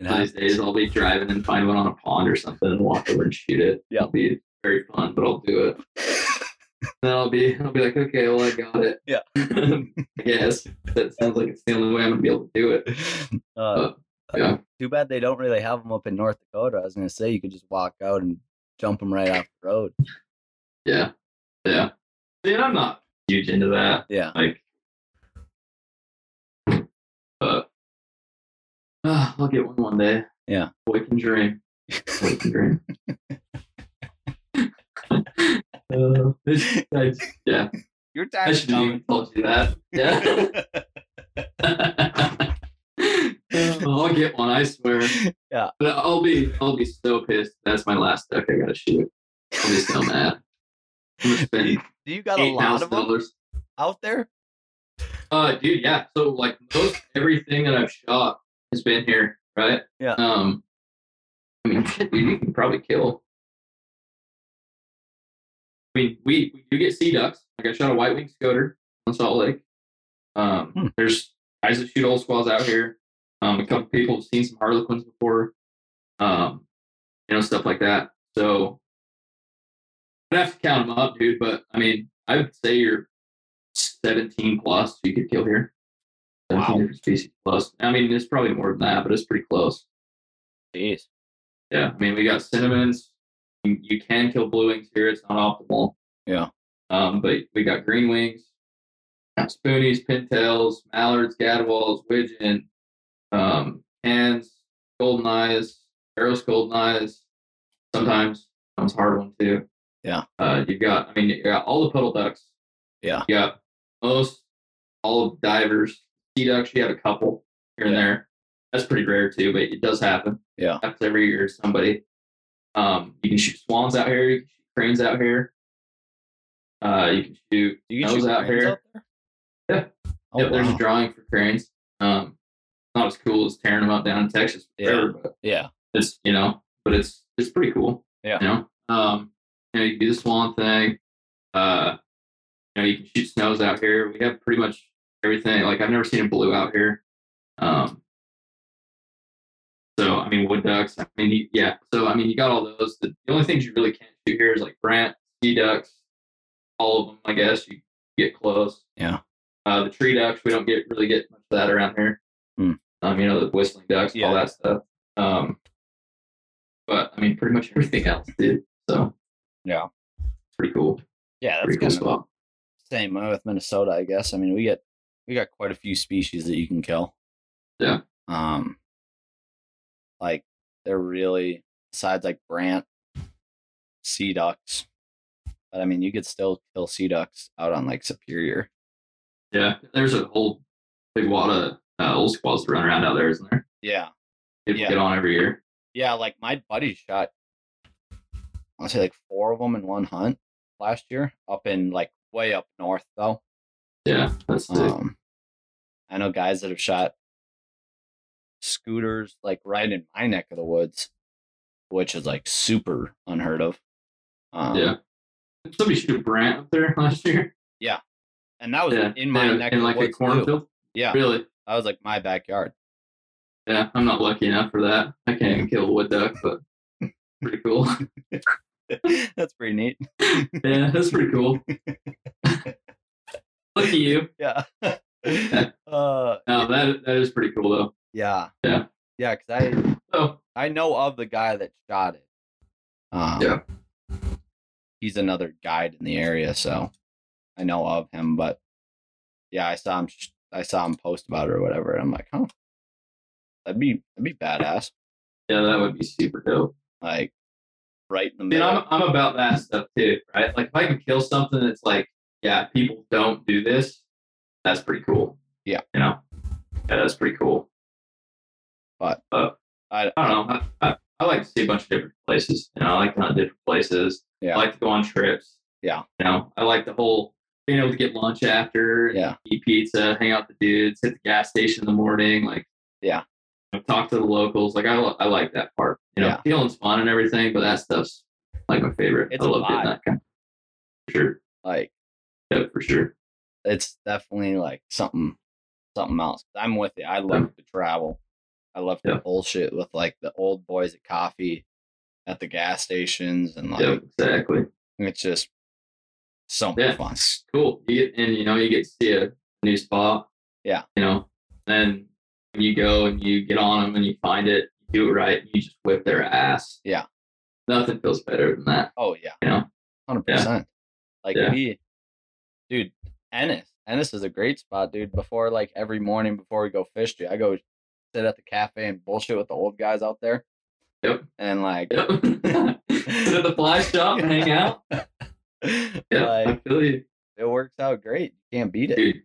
Of these days I'll be driving and find one on a pond or something and walk over and shoot it. Yeah. It'll be very fun, but I'll do it. (laughs) Then I'll be I'll be like, okay, well I got it. Yeah. (laughs) I guess. That sounds like it's the only way I'm gonna be able to do it. Uh, yeah. Too bad they don't really have them up in North Dakota. I was gonna say you could just walk out and jump them right off the road. Yeah. Yeah. See, I'm not huge into that. Yeah. Like but uh, I'll get one one day. Yeah. Boy can dream. Boy can dream. (laughs) (laughs) uh, I- yeah. Your I should have told you that. Yeah. (laughs) (laughs) I'll get one, I swear. Yeah. But I'll be I'll be so pissed. That's my last duck I gotta shoot. I'll be so mad. I'm gonna do, spend you, do you got a lot thousand of them dollars. out there? Uh dude, yeah. So like most everything that I've shot has been here, right? Yeah. Um I mean shit, dude, you can probably kill. I mean, we, we do get sea ducks. Like I shot a white winged scoter on Salt Lake. Um, Hmm. There's guys that shoot oldsquaws out here. Um, a couple people have seen some harlequins before. Um, you know, stuff like that. So I'd have to count them up, dude. But I mean, I would say you're 17 plus you could kill here. 17 Wow. different species plus. I mean, it's probably more than that, but it's pretty close. Jeez. Yeah, I mean, we got cinnamons. You, you can kill blue wings here. It's not optimal. Yeah. Um, but we got green wings, spoonies, pintails, mallards, gadwalls, widgeon, um, hands, golden eyes, arrows, golden eyes. Sometimes comes hard one too. Yeah. Uh, you've got, I mean, you got all the puddle ducks. Yeah. You got most all of divers. Sea ducks, you have a couple here and there. That's pretty rare too, but it does happen. Yeah. Happens every year. Somebody. Um, you can shoot swans out here. You can shoot cranes out here. Uh, you can shoot you nose shoot out here. out there? Yeah. Oh, yep, there's a drawing for cranes. Um, not as cool as tearing them up down in Texas, for Yeah. but Yeah. it's you know, but it's it's pretty cool. Yeah. You know, um, you know, you can do the swan thing. Uh, you know, you can shoot snows out here. We have pretty much everything. Like I've never seen a blue out here. Um, so I mean, wood ducks. I mean, you, yeah. So I mean, you got all those. The, the only things you really can't shoot here is like brant, sea ducks, all of them. I guess you get close. Yeah. Uh, the tree ducks, we don't get really get much of that around here. Hmm. Um, you know, the whistling ducks, Yeah. all that stuff. Um, but I mean, pretty much everything else, dude. So Yeah. pretty cool. Yeah, that's Pretty cool spot. same with Minnesota, I guess. I mean, we get we got quite a few species that you can kill. Yeah. Um, like they're really besides like brant, sea ducks. But I mean, you could still kill sea ducks out on like Superior. Yeah, there's a whole big wad of uh, old that run around out there, isn't there? Yeah, People Yeah. get on every year. yeah. Like my buddy shot, I'll say like four of them in one hunt last year, up in like way up north though. Yeah, that's sick. Um, I know guys that have shot scoters like right in my neck of the woods, which is like super unheard of. Um, yeah. Somebody shoot a brant up there (laughs) last year. Yeah. And that was Yeah, in my in, neck in of like the a woods. too. cornfield. Yeah, Really? That was like my backyard. Yeah, I'm not lucky enough for that. I can't even kill a wood duck, but (laughs) pretty cool. (laughs) That's pretty neat. yeah, that's pretty cool. (laughs) Look at you. Yeah. uh, No, that that is pretty cool though. yeah. Yeah. Yeah, because I I know of the guy that shot it. Um, Yeah. He's another guide in the area, so I know of him. But yeah, I saw him. sh- I saw him post about it or whatever. And I'm like, huh, that'd be that'd be badass. yeah, that would be super dope. Like right in the middle. I'm I'm about that stuff too, right? Like if I can kill something that's like, yeah, people don't do this, that's pretty cool. Yeah. You know? Yeah, that's pretty cool. But but I, I don't know. I, I, I like to see a bunch of different places. You know, I like to hunt different places. Yeah. I like to go on trips. Yeah. You know, I like the whole being able to get lunch after, Yeah. eat pizza, hang out with the dudes, hit the gas station in the morning, like Yeah. you know, talk to the locals. Like I, I like that part. You know, Yeah. feeling's fun and everything, but that stuff's like my favorite. It's I love doing that kind. For sure. like Yeah, for sure. it's definitely like something something else. I'm with you. I love to travel. I love to Yeah. bullshit with like the old boys at coffee at the gas stations and like Yeah, exactly. it's just so much Yeah. fun. Cool. You get and you know you get to see a new spot. Yeah. You know, then when you go and you get on them and you find it, you do it right, you just whip their ass. Yeah. Nothing feels better than that. Oh yeah. You know. Hundred percent. Like Yeah. we dude, Ennis. Ennis is a great spot, dude. Before like every morning before we go fish, dude, I go sit at the cafe and bullshit with the old guys out there. Yep. And like Yep. (laughs) Sit at the fly shop and hang out. (laughs) (laughs) Yeah, I feel you, it works out great. You can't beat it. dude.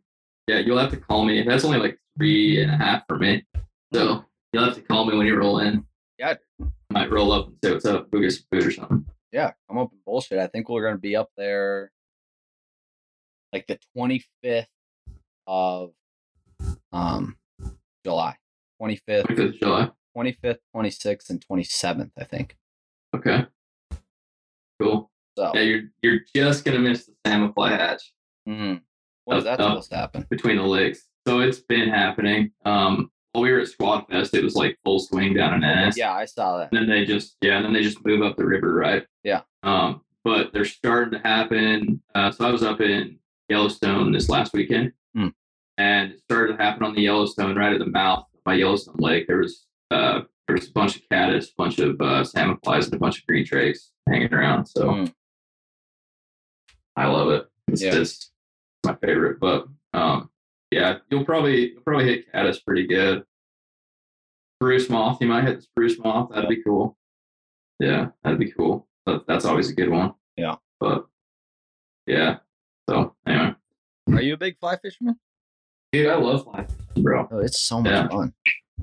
Yeah, you'll have to call me. That's only like three and a half for me. So you'll have to call me when you roll in. Yeah. I might roll up and say what's up, go get some food or something. yeah, up and bullshit. I think we're gonna be up there like the twenty fifth of um July. Twenty fifth, 25th of July. twenty fifth, twenty sixth, and twenty seventh, I think. Okay. Cool. So Yeah, you're you're just gonna miss the salmon fly hatch mhm. when is that supposed to happen? between the lakes. So it's been happening. Um, while we were at Squad Fest, it was like full swing down in Ennis. Yeah, I saw that. And then they just yeah, and then they just move up the river, right? Yeah. Um, but they're starting to happen. Uh, so I was up in Yellowstone this last weekend, Hmm. and it started to happen on the Yellowstone, right at the mouth of my Yellowstone Lake. There was uh, there was a bunch of caddis, a bunch of uh, salmon flies, and a bunch of green drakes hanging around. So Mm. I love it. It's Yeah. just my favorite. But um, yeah, you'll probably you'll probably hit caddis pretty good. Spruce moth, you might hit the spruce moth. That'd be cool. Yeah, that'd be cool. But that's always a good one. Yeah. But yeah. So anyway, Are you a big fly fisherman? dude, I love fly fishing, bro. Oh, it's so much Yeah. fun.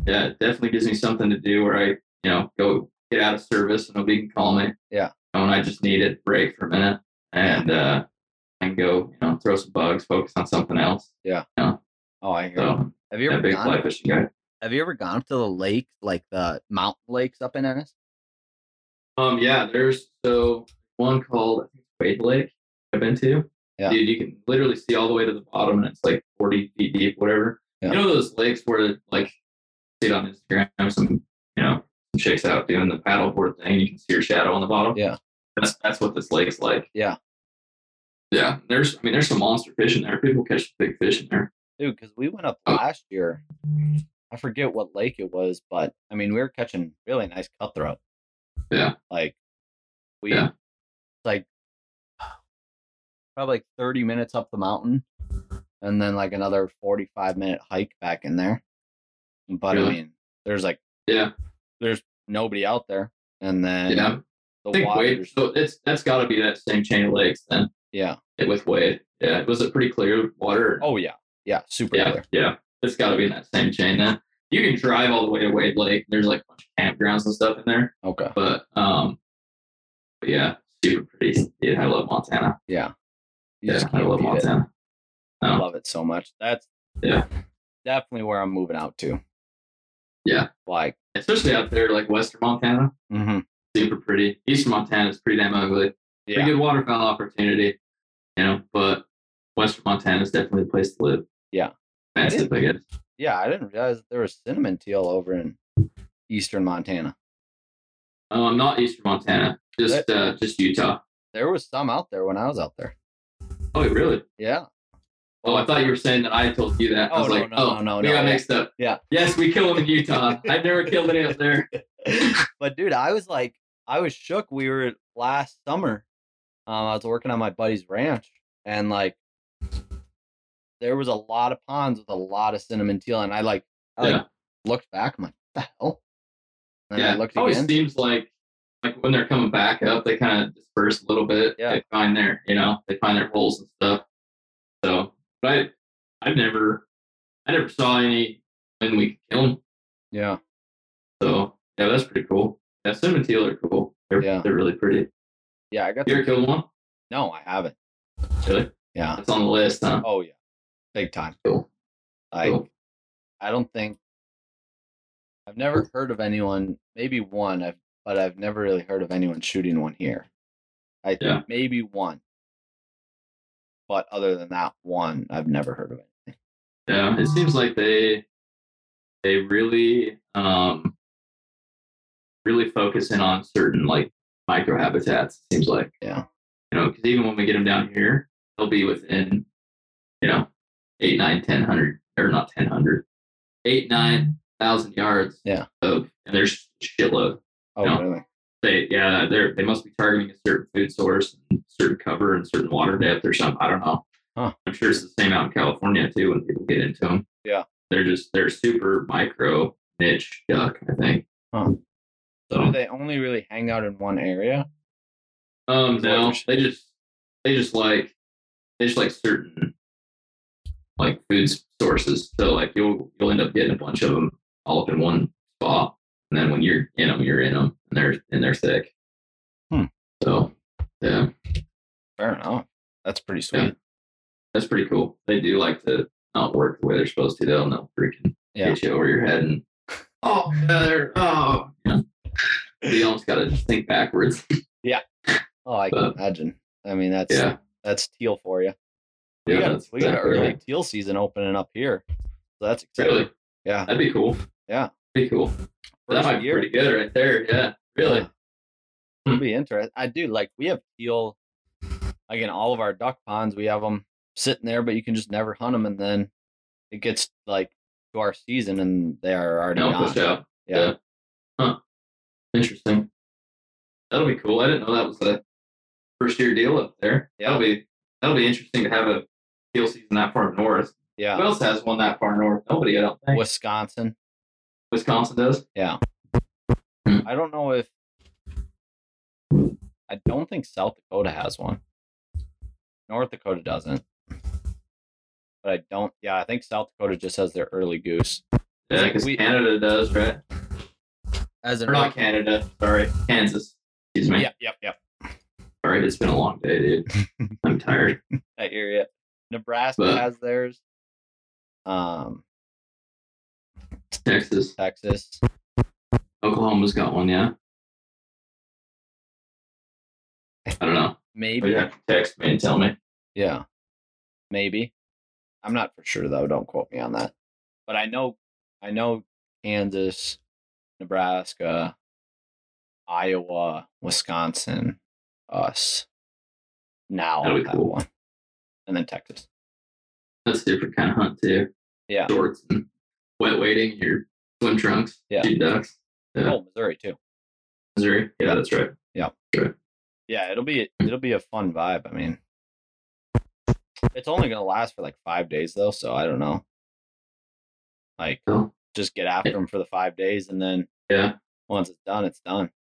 Yeah, it definitely gives me something to do where I, you know, go get out of service and nobody can call me. Yeah. And I just need a break for a minute. And uh and go, you know, throw some bugs, focus on something else. Yeah. Oh, I hear. So Have you ever big gone? fly fishing guy. Have you ever gone up to the lake, like the mountain lakes up in Ennis? Um, yeah, there's so one called I Wade Lake I've been to. Yeah. Dude, you can literally see all the way to the bottom and it's like 40 feet deep, whatever. Yeah. You know those lakes where like see it on Instagram, some you know, some chicks out doing the paddleboard thing, you can see your shadow on the bottom. Yeah. That's that's what this lake's like. Yeah. Yeah. There's I mean there's some monster fish in there. People catch big fish in there. Dude, because we went up Oh. last year. I forget what lake it was, but I mean, we were catching really nice cutthroat. Yeah. Like, we, Yeah. it's like, probably like 30 minutes up the mountain and then like another 45 minute hike back in there. But I mean, there's like, Yeah. there's nobody out there. And then Yeah. The I think Wade so it's that's gotta be that same chain of lakes then yeah. with Wade. Yeah. Was it pretty clear water? Oh, yeah. Yeah. Super yeah, clear. yeah. It's got to be in that same chain then. You can drive all the way to Wade Lake. There's like a bunch of campgrounds and stuff in there, Okay. but um, but yeah, super pretty. Yeah, I love Montana. Yeah. You Yeah, I love. Montana. I love it so much. That's Yeah. definitely where I'm moving out to. Yeah. Like, Especially out there, like Western Montana, mm-hmm. Super pretty. Eastern Montana is pretty damn ugly. yeah, Pretty good waterfowl opportunity, you know, but Western Montana is definitely a place to live. Yeah. I Expensive, I guess. yeah. I didn't realize there was cinnamon teal over in eastern Montana. Oh, um, not Eastern Montana, just uh, just Utah. There was some out there when I was out there. Oh, really? Yeah. Oh, I thought you were saying that I told you that. I Oh, was no, like, no, oh, no, no, we no, got yeah. mixed up. Yeah. Yes, we kill them in Utah. I've never killed any up there. (laughs) (laughs) but dude, I was like, I was shook. We were last summer. Um, I was working on my buddy's ranch, and like, there was a lot of ponds with a lot of cinnamon teal, and I like, I like Yeah. looked back. I'm like, what the hell? And I yeah, looked it always again. seems like like when they're coming back up, they kind of disperse a little bit. Yeah. They find their, you know, they find their holes and stuff. So, but I, I've never, I never saw any when we could kill them. yeah. So yeah, that's pretty cool. Yeah, cinnamon teal are cool. They're Yeah. they're really pretty. Yeah. I got. You ever killed one? No, I haven't. Really? Yeah. That's on the list, huh? Oh yeah. Big time. Cool. Like, Cool. I don't think I've never heard of anyone. Maybe one, I've, but I've never really heard of anyone shooting one here. I think Yeah. maybe one, but other than that one, I've never heard of anything. Yeah, it seems like they they really um really focus in on certain like micro habitats. It seems like Yeah. you know because even when we get them down here, they'll be within you know eight, nine, ten hundred or not ten hundred, eight, nine thousand yards. Yeah. Of and there's shitload. Oh, No. really? They yeah they're they must be targeting a certain food source, and certain cover, and certain water depth or something. I don't know. Huh. I'm sure it's the same out in California too when people get into them. Yeah. They're just they're super micro niche duck, I think. Huh. So Do they only really hang out in one area? um no, they just they just like they just like certain like food sources. So like you'll you'll end up getting a bunch of them all up in one spot, and then when you're in them, you're in them, and they're and they're thick. Hmm. So yeah. Fair enough. That's pretty sweet. Yeah. That's pretty cool. They do like to not work the way they're supposed to, though, and they'll freaking Yeah. hit you over your head and oh, yeah, they're oh, know, you almost got to think backwards. (laughs) Yeah. Oh, I can But- imagine. I mean, that's yeah, that's teal for you. We yeah, got we got an early right. teal season opening up here, so that's exciting. Really, Yeah. that'd be cool. Yeah. Pretty cool. that First might be year. pretty good right there. Yeah, really. Yeah. It'll be interesting. I do like we have teal, like in all of our duck ponds, we have them sitting there, but you can just never hunt them, and then it gets like to our season, and they are already No, gone. out. Yeah. Yeah. Huh. Interesting. That'll be cool. I didn't know that was a first year deal up there. Yeah. That'll be that'll be interesting to have a teal season that far north. Yeah. Who else has one that far north? Nobody, I don't think. Wisconsin. Wisconsin does. Yeah, Hmm. I don't know if I don't think South Dakota has one. North Dakota doesn't, but I don't. Yeah, I think South Dakota just has their early goose. Yeah, Like, because we- Canada does, right? As an Or not Canada. Sorry, Kansas. Excuse me. Yep, yep, yep. All right, it's been a long day, dude. (laughs) I'm tired. I hear you. Nebraska But- has theirs. Um, Texas, Texas. Oklahoma's got one, yeah. I don't know. Maybe. You have to text me and tell me. Yeah. Maybe. I'm not for sure though. Don't quote me on that. But I know I know Kansas, Nebraska, Iowa, Wisconsin, us now That'd be cool. one. And then Texas. That's a different kind of hunt too. Yeah. Shorts and wet wading, your swim trunks, Yeah. ducks. Yeah. Oh, Missouri too. Missouri. Yeah, that's right. Yeah, Yeah, it'll be hmm. it'll be a fun vibe. I mean, it's only gonna last for like five days though, so I don't know. Like, So, just get after them for the five days, and then yeah. once it's done, it's done.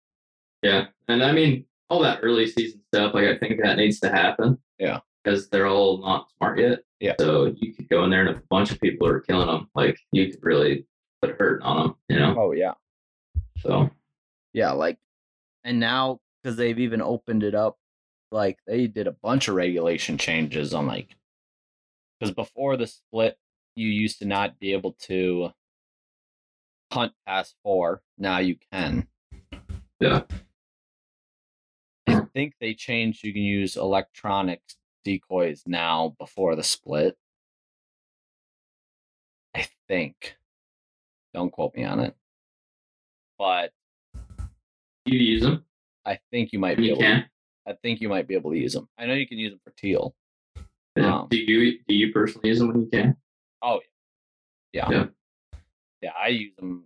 Yeah. And I mean, all that early season stuff, like I think that needs to happen. Yeah. Because they're all not smart yet. Yeah. So you could go in there and if a bunch of people are killing them, like you could really put a hurt on them, you know? Oh yeah, So, yeah. Like, and now because they've even opened it up, like they did a bunch of regulation changes on like, because before the split, you used to not be able to hunt past four. Now you can. Yeah. I think they changed. You can use electronic decoys now before the split. I think. Don't quote me on it. But you use them I think you might when be you able. can. I think you might be able to use them. I know you can use them for teal. Yeah. Um, do you do you personally use them when you can? Oh yeah. Yeah. Yeah, I use them.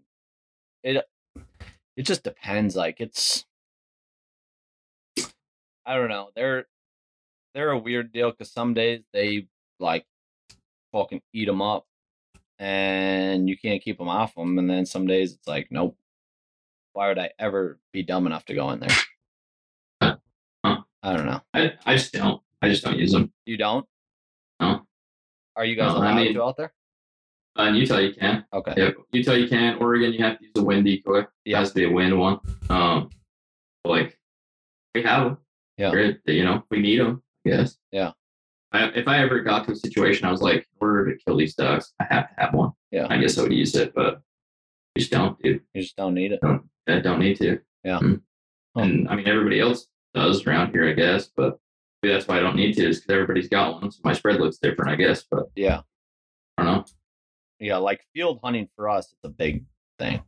It uh, it just depends. Like it's I don't know. They're they're a weird deal because some days they like fucking eat them up, and you can't keep them off them. And then some days it's like, nope. Why would I ever be dumb enough to go in there? I don't know. I, I just don't. I just don't use them. You don't? No. Are you guys No, I allowed mean- to out there? Uh, in Utah, you can. Okay. Yeah, Utah, you can. Oregon, you have to use a wind decoy. It Yeah. has to be a wind one. Um, like we have them. Yeah. You know, we need them. Yes. Yeah. I, if I ever got to a situation, I was like, in order to kill these ducks, I have to have one. Yeah. I guess I would use it, but you just don't, dude. You just don't need it. I don't need to. Yeah. Mm. Huh. And I mean, everybody else does around here, I guess, but maybe that's why I don't need to, is because everybody's got one. So my spread looks different, I guess, but Yeah. I don't know. Yeah, like field hunting for us, it's a big thing.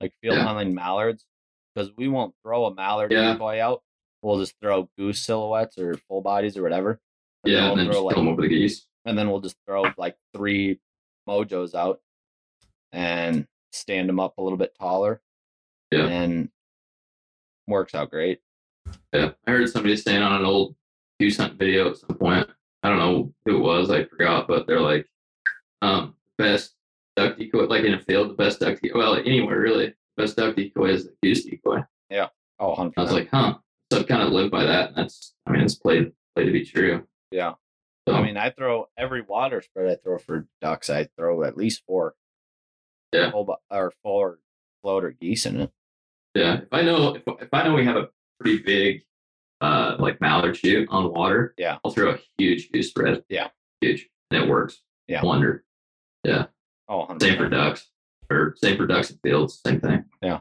Like field Yeah. hunting mallards, because we won't throw a mallard Yeah. decoy out. We'll just throw goose silhouettes or full bodies or whatever. And yeah, then and then we'll throw kill them like, over the geese. and then we'll just throw like three mojos out and stand them up a little bit taller. Yeah. and works out great. Yeah, I heard somebody saying on an old goose hunt video at some point. I don't know who it was, I forgot, but they're like, um, best duck decoy, like in a field, the best duck decoy, well, anywhere really, best duck decoy is the goose decoy. Yeah. Oh, 100%. I was like, huh. So I've kind of lived by that. That's, I mean, it's played played to be true. yeah. So, I mean, I throw every water spread I throw for ducks. I throw at least four, Yeah. bo- or four float or geese in it. yeah, if I know if, if I know we have a pretty big, uh, like mallard shoot on water, Yeah. I'll throw a huge goose spread. Yeah. huge, and it works. Yeah. wonder. Oh, 100%. Same for ducks, or same for ducks and fields, same thing. Yeah.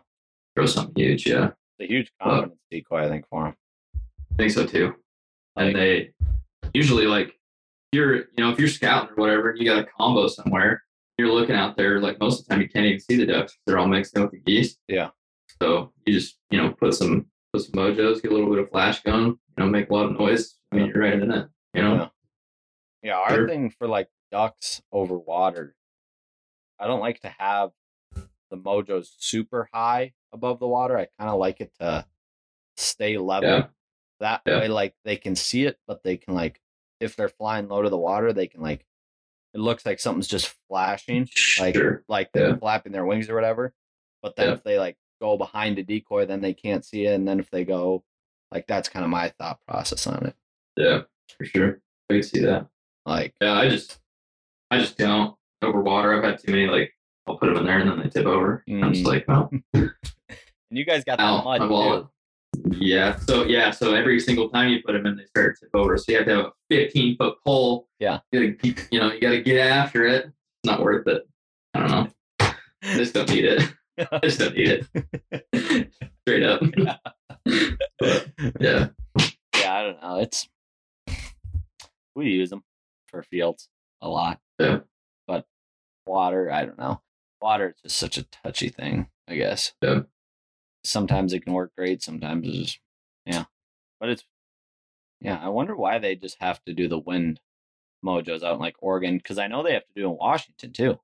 throw something huge. Yeah. It's a huge confidence decoy, I think, for him. I think so too. And they usually like you're you know if you're scouting or whatever, you got a combo somewhere. You're looking out there like most of the time you can't even see the ducks. They're all mixed in with the geese. Yeah. So you just you know put some put some mojos, get a little bit of flash gun, you know, make a lot of noise. I mean, you're right in it. You know. Yeah. Yeah, our Sure. thing for like ducks over water, I don't like to have the mojos super high above the water. I kind of like it to stay level. Yeah. That Yeah. way, like they can see it, but they can like if they're flying low to the water, they can like it looks like something's just flashing, like Sure. like they're Yeah. flapping their wings or whatever. But then if they like go behind a decoy, then they can't see it. And then if they go like that's kind of my thought process on it. Yeah, for sure. I can see that. Like Yeah, I just I just don't over water. I've had too many like I'll put them in there and then they tip over. I'm just Mhm. like, oh, (laughs) And you guys got that mud my too. wallet. Yeah. So yeah. So every single time you put them in, they start to tip over. So you have to have a 15 foot pole. Yeah. You, gotta keep, you know, you got to get after it. It's not worth it. I don't know. I just don't need it. I just don't need it. (laughs) Straight up. But, yeah. yeah, I don't know. It's we use them for fields a lot. Yeah. But water, I don't know. Water is just such a touchy thing, I guess. Yeah. Sometimes it can work great, sometimes it's just yeah. But it's yeah, I wonder why they just have to do the wind mojos out in like Oregon, because I know they have to do in Washington too.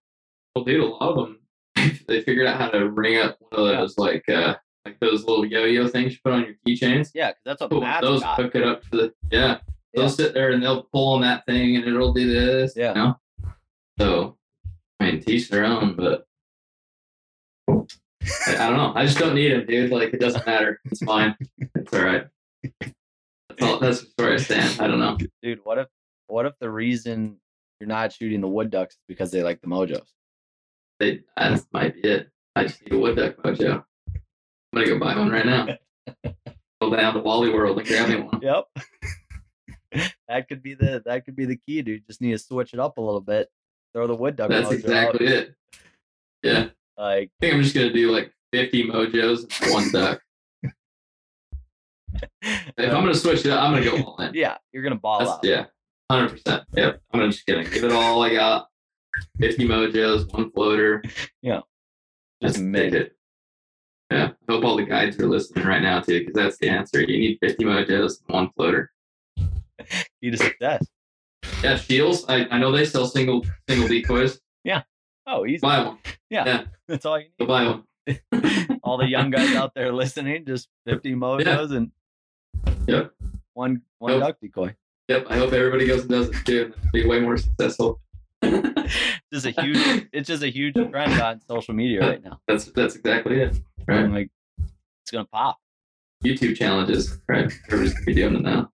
Well, dude, a lot of them (laughs) they figured out how to ring up one of those like uh like those little yo-yo things you put on your keychains. Yeah, because that's what Matt's those got. hook it up to the yeah. They'll Yeah. sit there and they'll pull on that thing and it'll do this. Yeah. You know? So I mean teach their own, but I, I don't know. I just don't need them, dude. Like it doesn't matter. It's fine. It's all right. That's all that's where I stand. I don't know. Dude, what if what if the reason you're not shooting the wood ducks is because they like the mojos? They that might be it. I just need a wood duck mojo. I'm gonna go buy one right now. (laughs) Go down to Wally World and grab me one. Yep. (laughs) that could be the that could be the key, dude. Just need to switch it up a little bit. Throw the wood duck. That's exactly out. it. Yeah. Like I think I'm just gonna do like 50 mojos and one duck. (laughs) If I'm gonna switch it up, I'm gonna go all in. yeah, you're gonna ball That's, out. yeah, hundred percent. Yep. I'm gonna just gonna give it all I got. 50 mojos, one floater. (laughs) Yeah. Just Just make it. Yeah. I hope all the guides are listening right now too, because that's the answer. You need 50 mojos one floater. Key to success. Yeah, shields. I, I know they sell single single decoys. Yeah. Oh, easy. Buy one. Yeah. yeah. That's all you Go buy one. (laughs) all the young guys out there listening, just 50 mojos and Yep. one one Nope. duck decoy. Yep. I hope everybody goes and does it too. it'll Be way more successful. (laughs) Just a huge. It's just a huge trend on social media right now. That's that's exactly it. Right. I'm like, it's gonna pop. YouTube challenges. Right. Everybody's gonna be doing it now.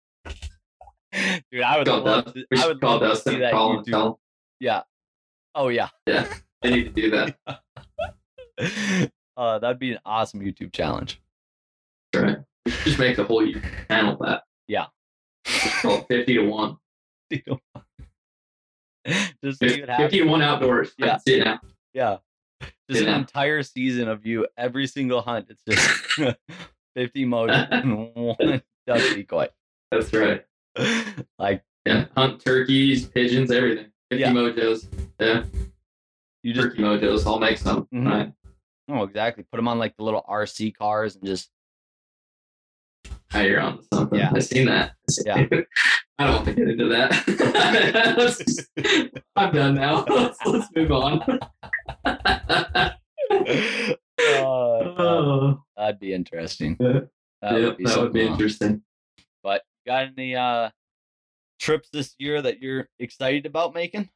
Dude, I would Call love to, we I would call love to Dustin see that call and YouTube. tell Yeah. Oh yeah. Yeah. I need to do that. (laughs) uh, that'd be an awesome YouTube challenge. Right. Just make the whole YouTube channel that. Yeah. 50 to 1. (laughs) just so you would have, 50 to 1 outdoors. Yeah. see it now. yeah, just Yeah. an entire season of you every single hunt. It's just (laughs) fifty mojo and one duck decoy. That's right. (laughs) like Yeah. Hunt turkeys, pigeons, everything. 50 Yeah. mojos. Yeah. you just Turkey mojos. I'll make some. Mhm. Right. oh exactly. Put them on like the little RC cars and just Now you're on something. Yeah. I've seen that. Yeah. (laughs) I don't want to get into that. (laughs) I'm done now. Let's, let's move on. uh, oh, that'd be interesting. yeah, That yeah, would be that would be interesting. Got any uh trips this year that you're excited about making?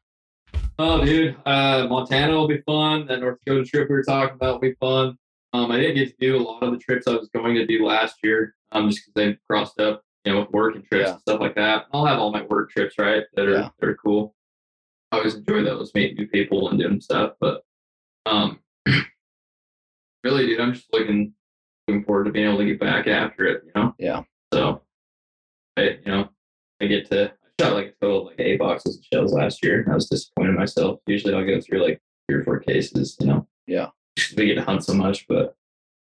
Oh, dude, uh, Montana will be fun. That North Dakota trip we were talking about will be fun. Um, I didn't get to do a lot of the trips I was going to do last year, um, just because they crossed up, you know, with work and trips Yeah. and stuff like that. I'll have all my work trips, right? That are Yeah. that are cool. I always enjoy those, meeting new people and doing stuff. But um, (clears throat) really, dude, I'm just looking looking forward to being able to get back after it. You know. Yeah. So, I, you know, I get to I shot like a total of like eight boxes of shells last year. and I was disappointed in myself. Usually, I'll go through like three or four cases. You know. Yeah. We get to hunt so much, but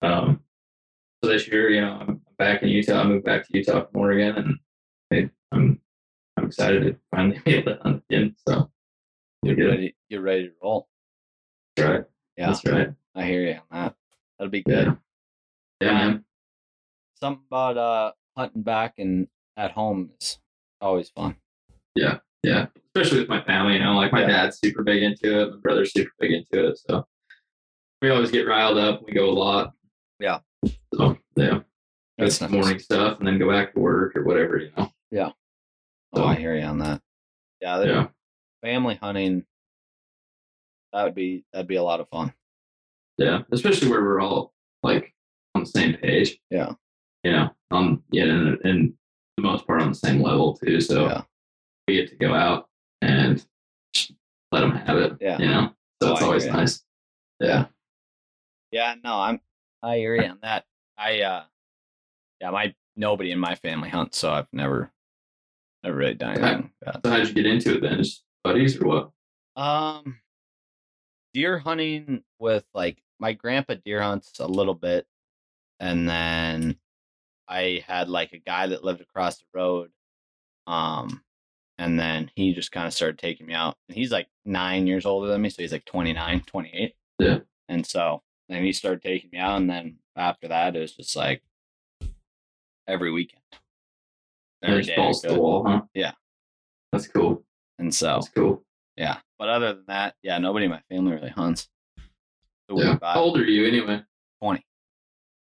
um, so this year, you know, I'm back in Utah. I moved back to Utah from Oregon, and I, I'm I'm excited to finally (laughs) be able to hunt again. So, you're ready, you're ready to roll. That's right. Yeah, That's right. I hear you on that. That'll be good. Yeah. Yeah, man. Something about uh hunting back and at home is always fun. Yeah. Yeah. Especially with my family, you know, like my Yeah. dad's super big into it. My brother's super big into it. So we always get riled up. We go a lot. Yeah. So yeah. That's nice. morning stuff and then go back to work or whatever, you know. Yeah. Oh, I hear you on that. Yeah, Yeah. family hunting. That would be that'd be a lot of fun. Yeah. Especially where we're all like on the same page. Yeah. You know, on yeah, and, and the most part on the same level too. So Yeah. we get to go out and let them have it. Yeah. You know. So Oh, it's I always nice. Yeah. Yeah, no, I'm I you on that. I uh Yeah, my nobody in my family hunts, so I've never, never really done anything. like. So how'd you get into it then? Just buddies or what? Um, deer hunting with like my grandpa deer hunts a little bit, and then I had like a guy that lived across the road. Um, and then he just kind of started taking me out, and he's like nine years older than me, so he's like 29, 28. Yeah. And so then he started taking me out, and then after that, it was just like every weekend, every Just balls to the wall, huh? Yeah. That's cool. And so That's cool. Yeah. But other than that, yeah, nobody in my family really hunts. Yeah. How old are you anyway? 20.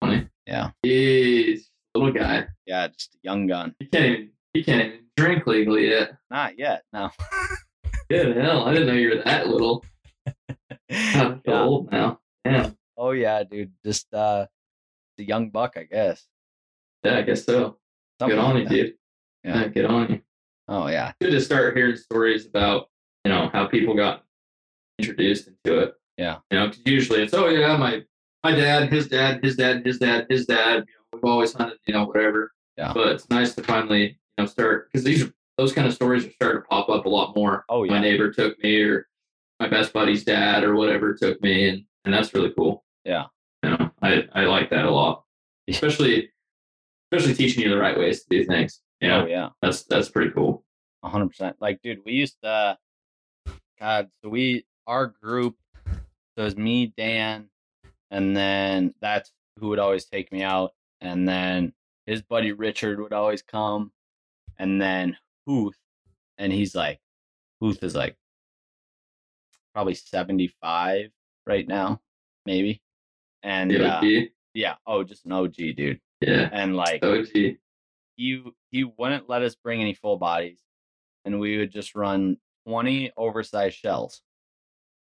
20. Yeah. Jeez, little guy. Yeah, just a young gun. He can't even he can't even drink legally yet. Not yet. No. (laughs) Good hell. I didn't know you were that little. (laughs) I'm Yeah. old now. Yeah. Oh yeah, dude. Just uh the young buck, I guess. Yeah, I guess so. Something good on like you, dude. Yeah. Yeah, good on you. Oh yeah. Good to start hearing stories about, you know, how people got introduced into it. Yeah. You know, usually it's, oh yeah, my my dad, his dad, his dad, his dad, his dad. You know, we've always hunted, you know, whatever. Yeah. But it's nice to finally, you know, start because these are those kind of stories are starting to pop up a lot more. Oh yeah. My neighbor took me, or my best buddy's dad, or whatever took me, and and that's really cool. Yeah. You know, I I like that a lot, (laughs) especially especially teaching you the right ways to do things. Yeah. Oh yeah. that's that's pretty cool. Hundred percent. Like, dude, we used to God, so we our group so it was me, Dan, and then that's who would always take me out. And then his buddy Richard would always come. And then Huth, and he's like Huth is like probably 75 right now, maybe. And uh, yeah, oh just an OG dude. Yeah. And like OG. he he wouldn't let us bring any full bodies and we would just run 20 oversized shells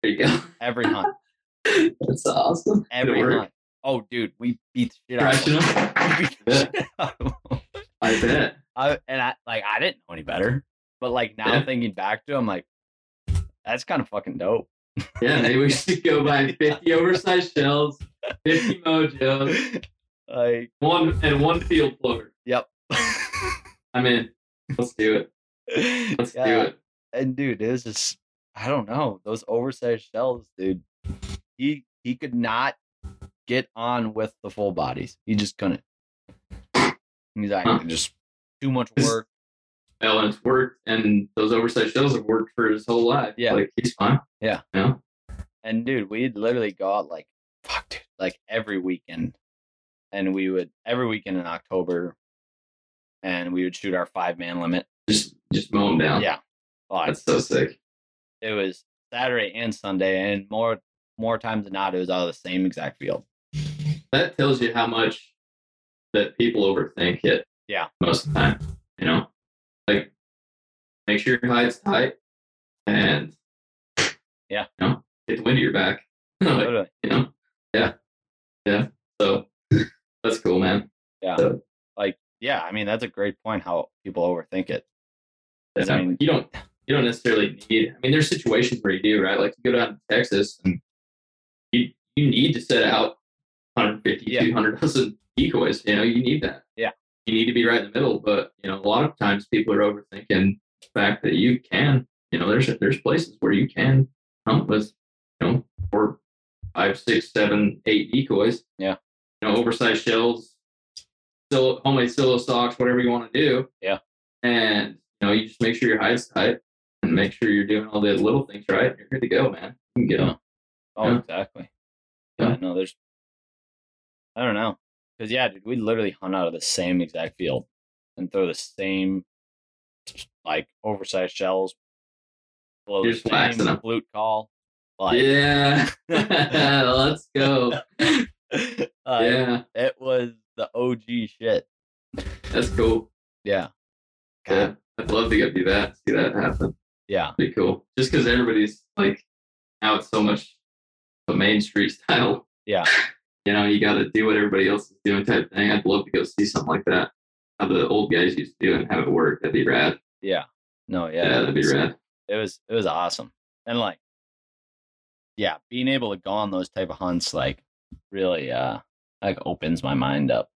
There you go. every hunt (laughs) That's awesome. Every hunt oh dude we beat the shit out of them. them. (laughs) We beat the Yeah. I bet. I, and I like I didn't know any better but like now Yeah. thinking back to it, I'm like that's kind of fucking dope Yeah, maybe we (laughs) should go buy 50 oversized shells, 50 mojos, like one and one field floater. yep (laughs) I'm in. Let's do it. Let's do it. and dude, it was just I don't know those oversized shells, dude. He he could not get on with the full bodies. He just couldn't. He's like Huh. just too much work. Well, and it's worked, and those oversized shells have worked for his whole life. Yeah. Like, he's fine. Yeah. You know? And dude, we'd literally go out like fuck, dude, like every weekend, and we would every weekend in October, and we would shoot our five man limit. Just, just mow them down. Yeah, Well, That's so sick. it was Saturday and Sunday, and more more times than not, it was out of the same exact field. That tells you how much that people overthink it. Yeah. Most of the time, you know, like make sure your hide's tight, and Yeah. you know, get the wind at your back. (laughs) Like, Literally. you know, yeah, yeah. So that's cool, man. Yeah. So, like yeah i mean that's a great point how people overthink it. Yeah, I mean- you don't you don't necessarily need. I mean, there's situations where you do, right? Like you go down to Texas and you you need to set out 150, Yeah. 200 dozen decoys. You know, you need that. Yeah. You need to be right in the middle, but you know, a lot of times people are overthinking the fact that you can. You know, there's there's places where you can hunt with, you know, four, five, six, seven, eight decoys. Yeah. You know, oversized shells, still homemade silo socks, whatever you want to do. Yeah. And you know, you just make sure your hide's tight and make sure you're doing all the little things right. You're good to go, man. You can get them. oh Yeah. exactly Yeah. yeah no there's i don't know because yeah dude we literally hunt out of the same exact field and throw the same like oversized shells blow You're the same flute call like Yeah. (laughs) Let's go. (laughs) like, Yeah. it was the og shit That's cool. yeah Yeah. I'd love to get do that, see that happen. yeah Be cool. Just because everybody's like now it's so much a main street style. Yeah. You know, you got to do what everybody else is doing type thing. I'd love to go see something like that. How the old guys used to do it and have it work. That'd be rad. yeah no Yeah, yeah, that'd be rad. it was it was awesome and like yeah being able to go on those type of hunts like really uh like opens my mind up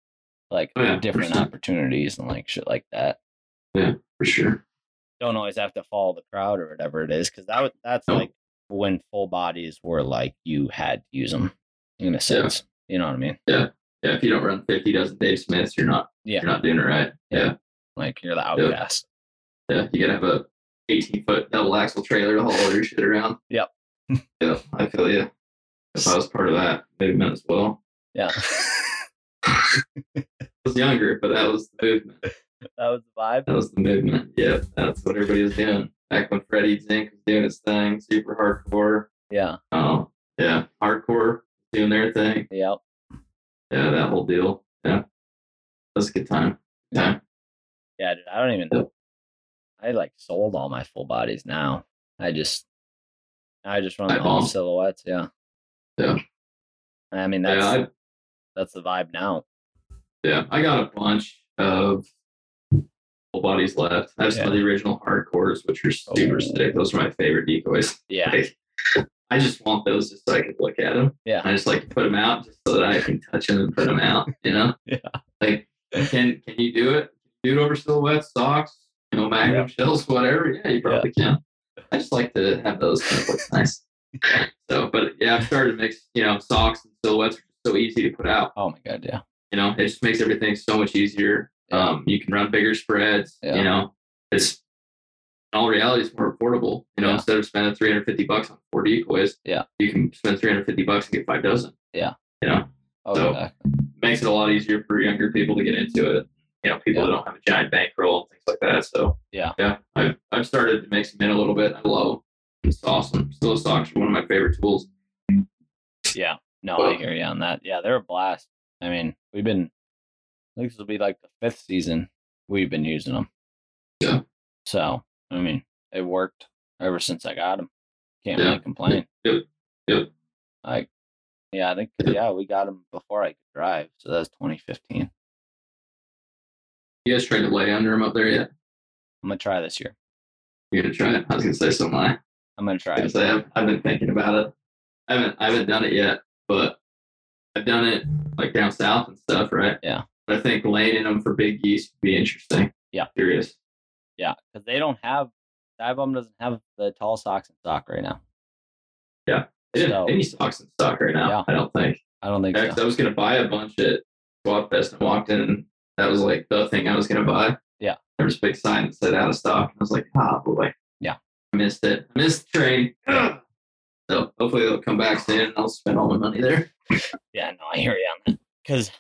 like Oh, yeah, different 100%. opportunities and like shit like that. Yeah, for sure. Don't always have to follow the crowd or whatever it is, because that was that's No. like when full bodies were like you had to use them in a sense. You know what I mean? Yeah, Yeah. if you don't run 50 dozen Dave Smiths, you're not Yeah. you're not doing it right. Yeah, Like you're the outcast. yeah. You gotta have a 18 foot double axle trailer to haul all your shit around. Yep. (laughs) yeah, I feel you. If I was part of that movement as well, Yeah. (laughs) I was younger, but that was the movement. (laughs) that was the vibe. That was the movement. Yeah, that's what everybody was doing back when Freddie Zink was doing his thing, super hardcore. Yeah. Oh, yeah, hardcore doing their thing. Yep. Yeah, that whole deal. Yeah, that was a good time. Yeah, Yeah, dude, I don't even. Yep. I like sold all my full bodies now. I just, I just run I all bomb. silhouettes. Yeah. Yeah. I mean, that's yeah, I, that's the vibe now. yeah. I got a bunch of full bodies left. I have some of the original hardcores, which are oh. super Oh. sick. Those are my favorite decoys. Yeah. (laughs) Like, I just want those just so I could look at them. Yeah. I just like to put them out just so that I can touch them and put them out. You know. (laughs) Yeah. Like, can can you do it? Do it over silhouettes, socks, you know, magnum shells, whatever. Yeah, you probably can. I just like to have those kind of look nice. (laughs) So, but yeah, I've started to mix. You know, socks and silhouettes are so easy to put out. Oh my god. Yeah. You know, it just makes everything so much easier. Yeah. Um, you can run bigger spreads. Yeah. You know, it's all reality, it's more affordable. You know, Yeah. instead of spending 350 bucks on four decoys, Yeah. you can spend 350 bucks and get five dozen. Yeah. You know, Oh, So- yeah. makes it a lot easier for younger people to get into it. You know, people Yeah. that don't have a giant bankroll and things like that. So Yeah. yeah, I've I've started to mix them in a little bit. I love. It's awesome. Still socks are one of my favorite tools. Yeah. No, I hear you on that. Yeah, they're a blast. I mean, we've been. I think this will be like the fifth season we've been using them. Yeah. So I mean, it worked ever since I got him. Can't Yeah. really complain. Yep. Yep. Like, yeah, I think yeah we got him before I could drive, so that's 2015. You guys tried to lay under them up there yet? I'm gonna try this year. You're gonna try it. I was gonna say so. Am I? I'm gonna try I it. say I've, I've been thinking about it. I haven't I haven't done it yet, but I've done it like down south and stuff, right? Yeah. But I think laying in them for big geese would be interesting. Yeah. Curious. Yeah, because they don't have Dive doesn't have the tall socks in stock right now. Yeah, They didn't So- have any stocks in stock right now. Yeah. I don't think. I don't think so. I was gonna buy a bunch at Squad Fest and walked in and that was like the thing I was gonna buy. Yeah. There was a big sign that said out of stock. And I was like, ah boy. Yeah. I missed it. I missed the train. (laughs) so hopefully they'll come back soon and I'll spend all my money there. (laughs) Yeah, no, I hear you on that. Because,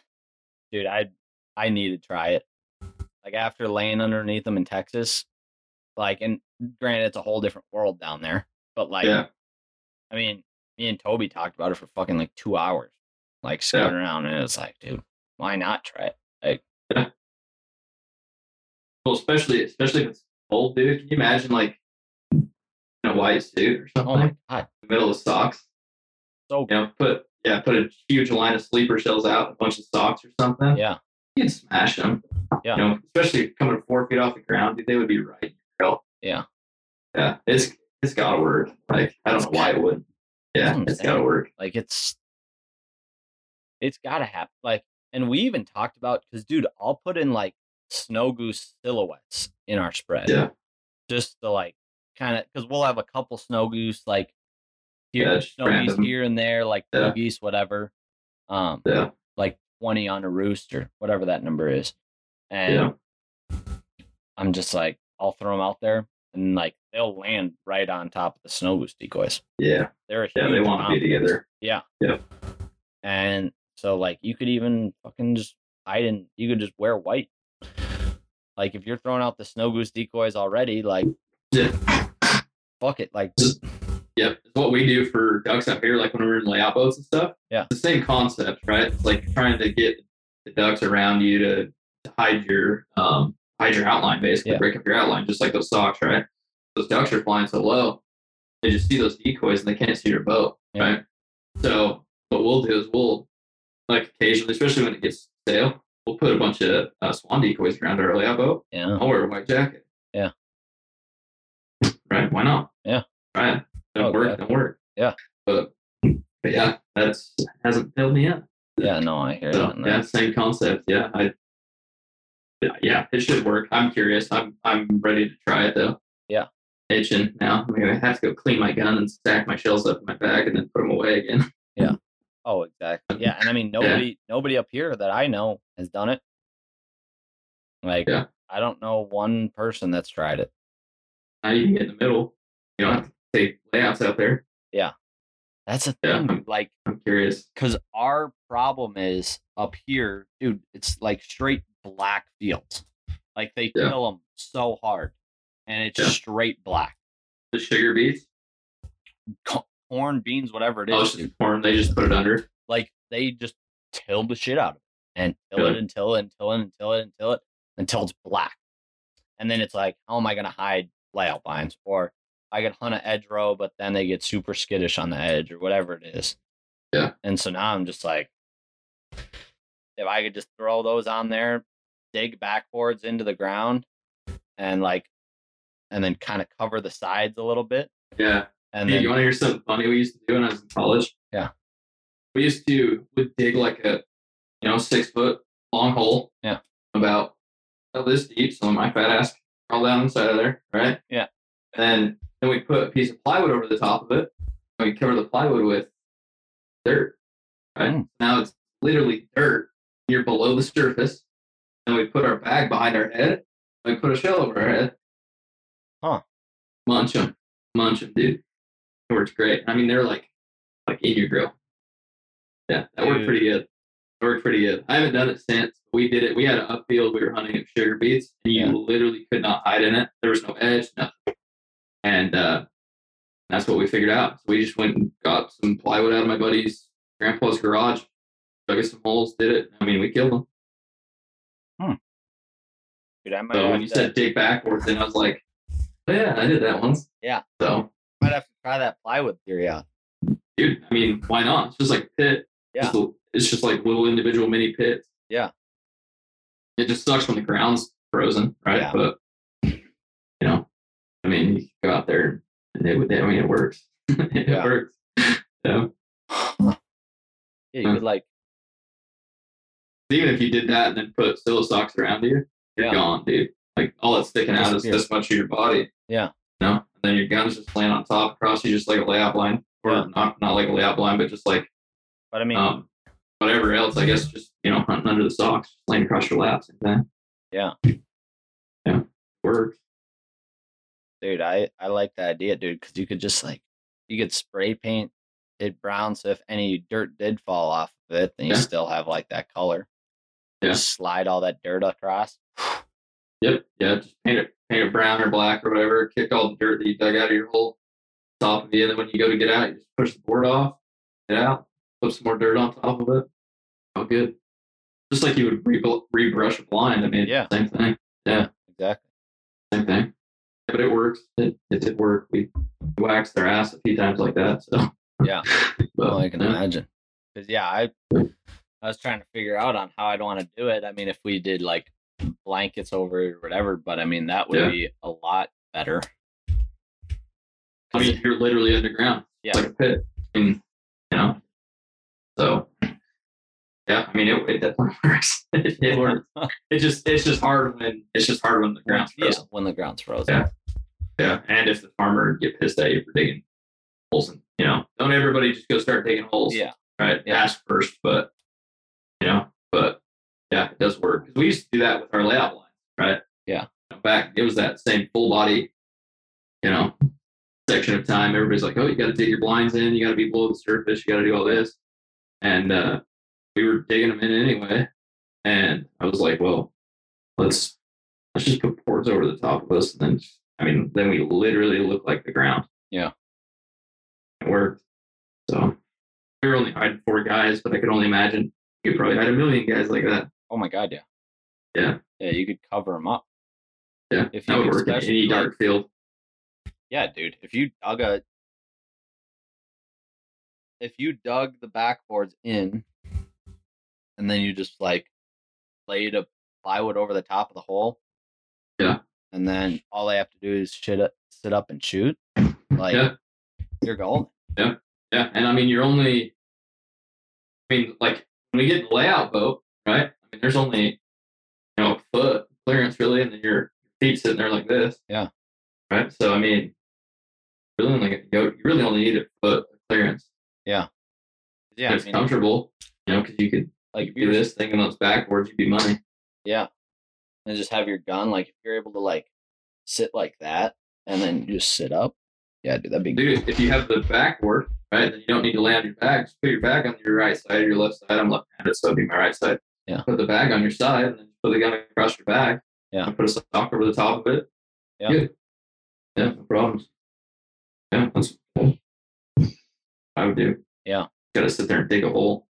dude, I I need to try it. Like after laying underneath them in Texas, like, and granted, it's a whole different world down there. But like, yeah. I mean, me and Toby talked about it for fucking like two hours, like scouting around, and it's like, dude, why not try it? like Well, especially especially if it's cold, dude. Can you imagine like in a white suit or something? Oh my god, in the middle of socks. so You know, put yeah, put a huge line of sleeper shells out, a bunch of socks or something. yeah, You can smash them. Yeah. You know, especially coming four feet off the ground, dude, they would be right in your grill. Yeah. Yeah. It's it's gotta work. Like I don't know why it wouldn't. Yeah, it's gotta work. like it's it's gotta happen. Like, and we even talked about because, dude, I'll put in like snow goose silhouettes in our spread. Yeah. just to like kind of because we'll have a couple snow goose like here, Yeah, snow geese here and there, like Yeah. geese, whatever. Um, Yeah. like twenty on a rooster, whatever that number is, and Yeah. I'm just like, I'll throw them out there, and like they'll land right on top of the snow goose decoys. Yeah. They're a Yeah. They want to be together. Yeah. Yeah. And so like you could even fucking just hide in you could just wear white. Like if you're throwing out the snow goose decoys already, like Yeah. fuck it. Like Just- Yep. It's what we do for ducks up here, like when we're in layout boats and stuff. Yeah. It's the same concept, right? It's like trying to get the ducks around you to, to hide your um hide your outline basically, Yeah. break up your outline, just like those socks, right? Those ducks are flying so low, they just see those decoys and they can't see your boat. Yeah. Right. So what we'll do is we'll like occasionally, especially when it gets stale, we'll put a bunch of uh, swan decoys around our layout boat. Yeah. I'll wear a white jacket. Yeah. Right. Why not? Yeah. Right. Don't Oh, work. yeah. Don't work. Yeah. But, but yeah, that's hasn't failed me yet. yeah, no, I hear So that. yeah, same concept. Yeah. I yeah, it should work. I'm curious. I'm I'm ready to try it though. Yeah. Itching now. I'm gonna have to go clean my gun and stack my shells up in my bag and then put them away again. (laughs) Yeah. Oh, exactly. Yeah, and I mean nobody nobody up here that I know has done it. Like Yeah. I don't know one person that's tried it. Now you can get in the middle. You don't have to take layouts out there. Yeah. That's Yeah. thing, dude. Like I'm curious. because our problem is up here, dude. It's like straight black fields. Like they Yeah. kill them so hard, and it's Yeah. straight black. The sugar beets. Corn, beans, whatever it oh, is. Oh, corn. They just put it under. like they just till the shit out of it and till it until it until it until it until it until it's black. And then it's like, how am I gonna hide layout blinds? Or I could hunt an edge row, but then they get super skittish on the edge or whatever it is. Yeah. And so now I'm just like, if I could just throw those on there, dig backboards into the ground and like and then kind of cover the sides a little bit. Yeah. And Dude, then you want to hear something funny we used to do when I was in college? Yeah. We used to would dig like a, you know, six foot long hole. Yeah. About about this deep, so my fat ass crawl down inside of there, right? Yeah. And then we put a piece of plywood over the top of it. And we cover the plywood with dirt. Right. Mm. Now it's literally dirt. You're below the surface. And we put our bag behind our head. And we put a shell over our head. Huh. Munch them. Munch them, dude. It works great. I mean, they're like like in your grill. Yeah, that worked pretty good. It worked pretty good. I haven't done it since. We did it. We had an upfield. We were hunting at sugar beets, and you Yeah. literally could not hide in it. There was no edge, nothing. And uh, that's what we figured out. So we just went and got some plywood out of my buddy's grandpa's garage, dug us some holes, did it. I mean, we killed them. Hmm. Dude, I might So when you to- said dig backwards, then I was like, oh, yeah, I did that once. Yeah. So, might have to try that plywood theory out. dude, I mean, why not? It's just like pit. Yeah. Just a- It's just like little individual mini pits. Yeah. It just sucks when the ground's frozen, right? Yeah. But, you know, I mean, you can go out there and it would, I mean, it works. (laughs) it Yeah. works. So, Yeah, you Huh. could like even if you did that and then put silo socks around you, you're Yeah. gone, dude. Like all that's sticking out is this much of your body. Yeah. You know? And then your gun's just laying on top across you just like a layout blind. Or Yeah. not not like a layout blind, but just like but I mean um whatever else, I guess just you know, hunting under the socks, laying across your laps and then Yeah. Yeah. Works. Dude, I I like the idea, dude, because you could just like you could spray paint it brown, so if any dirt did fall off of it, then you Yeah. still have like that color. Yeah. Just slide all that dirt across. Yep. Yeah, just paint it paint it brown or black or whatever. Kick all the dirt that you dug out of your hole top of you, and then when you go to get out, you just push the board off, get out, put some more dirt on top of it. All good. Just like you would re- rebrush a blind. I mean, Yeah. same thing. Yeah, Exactly. same thing. But it works. It, it did work. We waxed their ass a few times like that. So Yeah. (laughs) but, Well, I can yeah. imagine. Because yeah, I I was trying to figure out on how I'd want to do it. I mean, if we did like blankets over it or whatever, but I mean that would Yeah. be a lot better. I mean, you're literally underground. Yeah. Like a pit. I mean, you know. So yeah, I mean it, it definitely (laughs) works. it, it works. It just it's just hard when it's just hard when the ground's yeah, when the ground's frozen. Yeah. Yeah. And if the farmer get pissed at you for digging holes and you know, don't everybody just go start digging holes. Yeah. Right. Yeah. Ask first, but you know, but yeah, it does work. Because we used to do that with our layout blind, right? Yeah. Back it was that same full body, you know, section of time. Everybody's like, Oh, you gotta dig your blinds in, you gotta be below the surface, you gotta do all this. And uh we were digging them in anyway. And I was like, well, let's let's just put boards over the top of us and then just- I mean, then we literally look like the ground. Yeah. It worked. So we were only hiding four guys, but I could only imagine you probably had a million guys like that. Oh my god, yeah. Yeah. Yeah, you could cover them up. Yeah. If that you would work in any dark field. Yeah, dude. If you dug a if you dug the backboards in and then you just like laid a plywood over the top of the hole. Yeah. And then all they have to do is shit up, sit up and shoot. Like Yeah. you're golden. Yeah, yeah, and I mean, you're only. I mean, like when we get the layout boat, right? I mean, there's only, you know, a foot clearance really, and then your feet sitting there like this. Yeah. Right. So I mean, really only go. You really only need a foot clearance. Yeah, I it's mean, comfortable. You know, because you could like if do you're this thing on those backboards, you'd be money. Yeah. And just have your gun. Like if you're able to like sit like that and then you just sit up. Yeah, dude, that'd be good. Dude, if you have the backboard, right, then you don't need to lay on your back. Just put your back on your right side or your left side. I'm left-handed, so it'd be my right side. Yeah. Put the bag on your side and then put the gun across your back. Yeah. And put a sock over the top of it. Yeah. Good. Yeah, no problems. Yeah, that's cool. I would do. Yeah. Gotta sit there and dig a hole.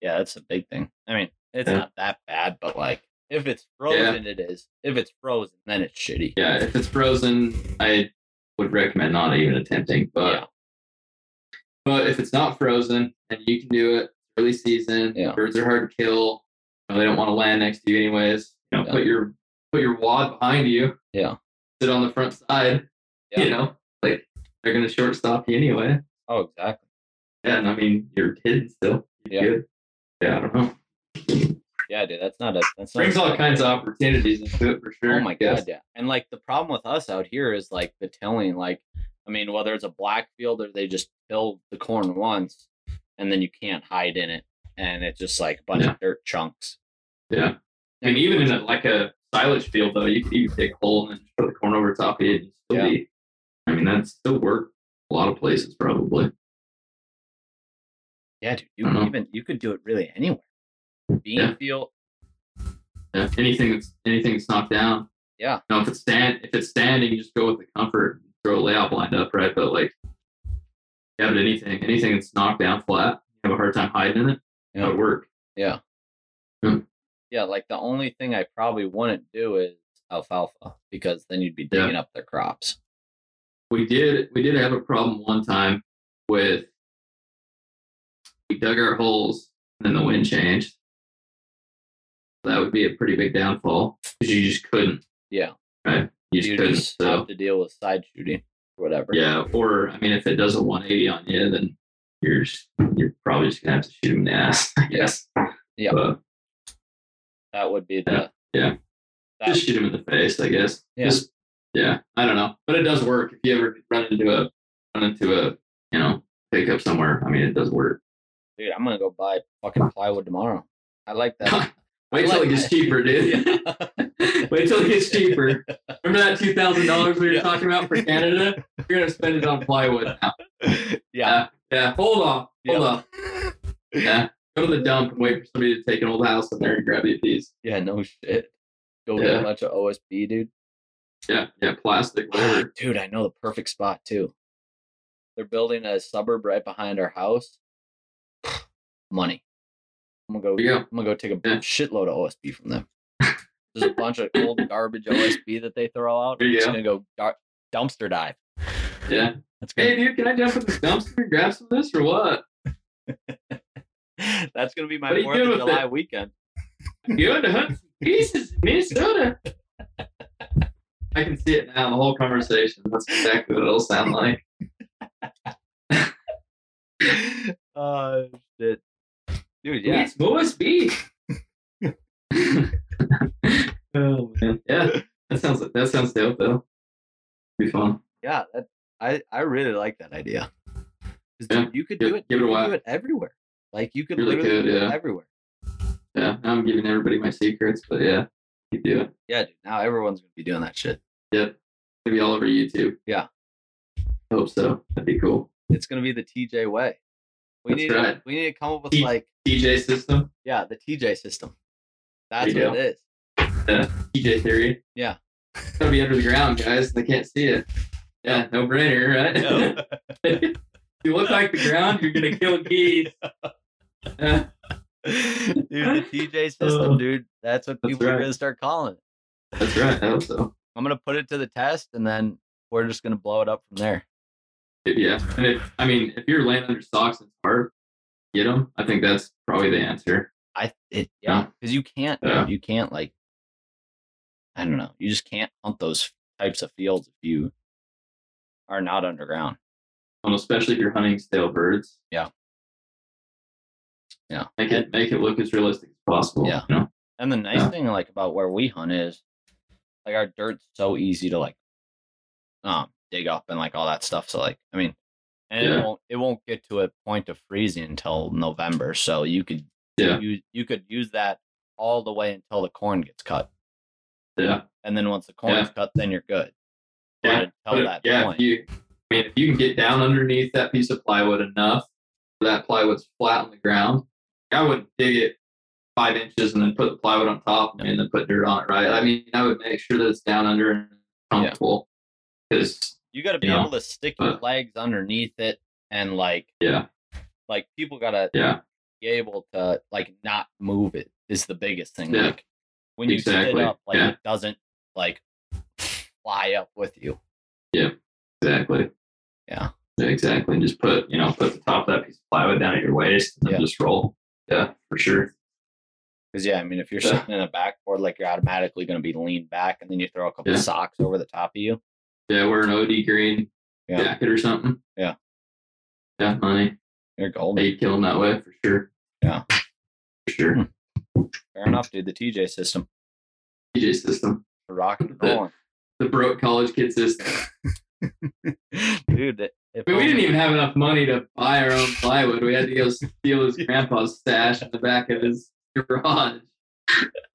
Yeah, that's a big thing. I mean, it's Yeah. not that bad, but like if it's frozen, it is. If it's frozen, then it's shitty. Yeah, if it's frozen, I would recommend not even attempting. But Yeah. but if it's not frozen and you can do it, early season, Yeah. birds are hard to kill. they don't want to land next to you anyways. You know, Yeah. put your put your wad behind you. Yeah. Sit on the front side. Yeah. You know, like they're gonna shortstop you anyway. Oh, exactly. Yeah, and I mean you're hidden still. You're Yeah. Good. Yeah, I don't know. Yeah, dude, that's not a that's not Brings a- all kinds of opportunities into it for sure. Oh my god, yeah. And like the problem with us out here is like the tilling. Like, I mean, whether it's a black field or they just till the corn once, and then you can't hide in it, and it's just like a bunch Yeah. of dirt chunks. Yeah. I mean, even in a, like a silage field, though, you could even dig a hole and then put the corn over top of it and still Yeah. be. I mean, that still work a lot of places, probably. Yeah, dude. You know. even you could do it really anywhere. Bean Yeah. field. Yeah. Anything that's anything that's knocked down. Yeah. No, if it's stand if it's standing, you just go with the comfort, throw a layout blind up, right? But like, yeah, but anything anything that's knocked down flat, you have a hard time hiding in it. Yeah. That would work. Yeah. Hmm. Yeah, like the only thing I probably wouldn't do is alfalfa because then you'd be Yeah. digging up their crops. we did we did have a problem one time with we dug our holes and then the wind changed. That would be a pretty big downfall because you just couldn't, Yeah. right? You just You couldn't. just so have to deal with side shooting or whatever. yeah, or I mean, if it does a 180 on you, then you're s- you're probably just gonna have to shoot him in the ass. (laughs) I guess. Yeah. But That would be the yeah. That, just shoot him in the face, I guess. Yeah. Just yeah, I don't know, but it does work. If you ever run into a run into a you know pickup somewhere, I mean, it does work. dude, I'm gonna go buy fucking plywood tomorrow. I like that. (laughs) Wait till it gets cheaper, dude. (laughs) Wait till it gets cheaper. Remember that two thousand dollars we were Yeah. talking about for (laughs) Canada? You're gonna spend it on plywood now. yeah. Yeah. Hold on. Hold Yeah. on. Yeah. Go to the dump and wait for somebody to take an old house in there and grab you a piece. Yeah, no shit. Go get Yeah. a bunch of OSB, dude. Yeah. Yeah. Plastic, ah, whatever. Dude, I know the perfect spot too. They're building a suburb right behind our house. (sighs) Money. I'm gonna go. Go. I'm gonna go take a Yeah. shitload of OSB from them. (laughs) There's a bunch of old garbage (laughs) OSB that they throw out. I'm just gonna go dar- dumpster dive. Yeah. That's Hey, dude, can I jump in this dumpster and grab some of this or what? (laughs) that's gonna be my What are you Fourth of July it? weekend. Going to hunt some pieces in Minnesota. I can see it now. The whole conversation. That's exactly what it'll sound like. Oh shit, dude. Yeah. Yeah, It's OSB. oh man. Yeah. That sounds that sounds dope though. Be fun. yeah. That I I really like that idea. Yeah, dude, you could give- do it. give it a you could while. do it everywhere. Like you could Really literally could, do it everywhere. Yeah. I'm giving everybody my secrets, but yeah, keep doing it. Yeah, dude. Now everyone's gonna be doing that shit. Yep. Maybe all over YouTube. Yeah. Hope so. That'd be cool. It's gonna be the TJ way. We That's need right. to, we need to come up with T- like TJ system. yeah the TJ system. That's what it is. Yeah. TJ theory. Yeah. It's gotta be under the ground, guys. They can't see it. Yeah, no brainer, right? if (laughs) (laughs) you look like the ground, you're gonna kill (laughs) geese. Yeah. dude, the TJ system, Oh. dude. That's what That's people are gonna start calling it. That's right. I hope so. I'm gonna put it to the test, and then we're just gonna blow it up from there. Yeah, and if I mean, if you're laying under socks and it's hard, get them. I think that's probably the answer. I it yeah, because you can't Yeah. you can't like I don't know. You just can't hunt those types of fields if you are not underground. And especially if you're hunting stale birds. Yeah. Yeah. Make it make it look as realistic as possible. Yeah. You know? And the nice Yeah. thing like about where we hunt is like our dirt's so easy to like um dig up and like all that stuff. So like I mean and it won't it won't get to a point of freezing until November. So you could Yeah. use you could use that all the way until the corn gets cut. Yeah. And then once the corn's Yeah. cut, then you're good. Yeah. until that yeah, point. if you, I mean, if you can get down underneath that piece of plywood enough, that plywood's flat on the ground. I wouldn't dig it five inches and then put the plywood on top and then put dirt on it, right? I mean, I would make sure that it's down under and comfortable. Because you gotta be you know, able to stick your but- legs underneath it and like yeah, like people gotta yeah, be able to like not move it is the biggest thing. Yeah. Like when you sit up, like Yeah. it doesn't like fly up with you. Yeah, exactly. Yeah. Yeah, exactly. And just put, you know, put the top of that piece of plywood down at your waist and then Yeah. just roll. Yeah, for sure. Because yeah, I mean, if you're Yeah. sitting in a backboard, like you're automatically going to be leaned back, and then you throw a couple Yeah. socks over the top of you. Yeah, wear an OD green Yeah. jacket or something. Yeah. Yeah, money. You're Yeah, golden. you kill them that way for sure. Yeah. For sure. Hmm. Fair enough, dude. The TJ system, TJ system. rocking and (laughs) The- rolling, The broke college kid system. (laughs) dude. I mean, we didn't even have enough money to buy our own plywood. We had to go (laughs) steal his grandpa's stash in the back of his garage.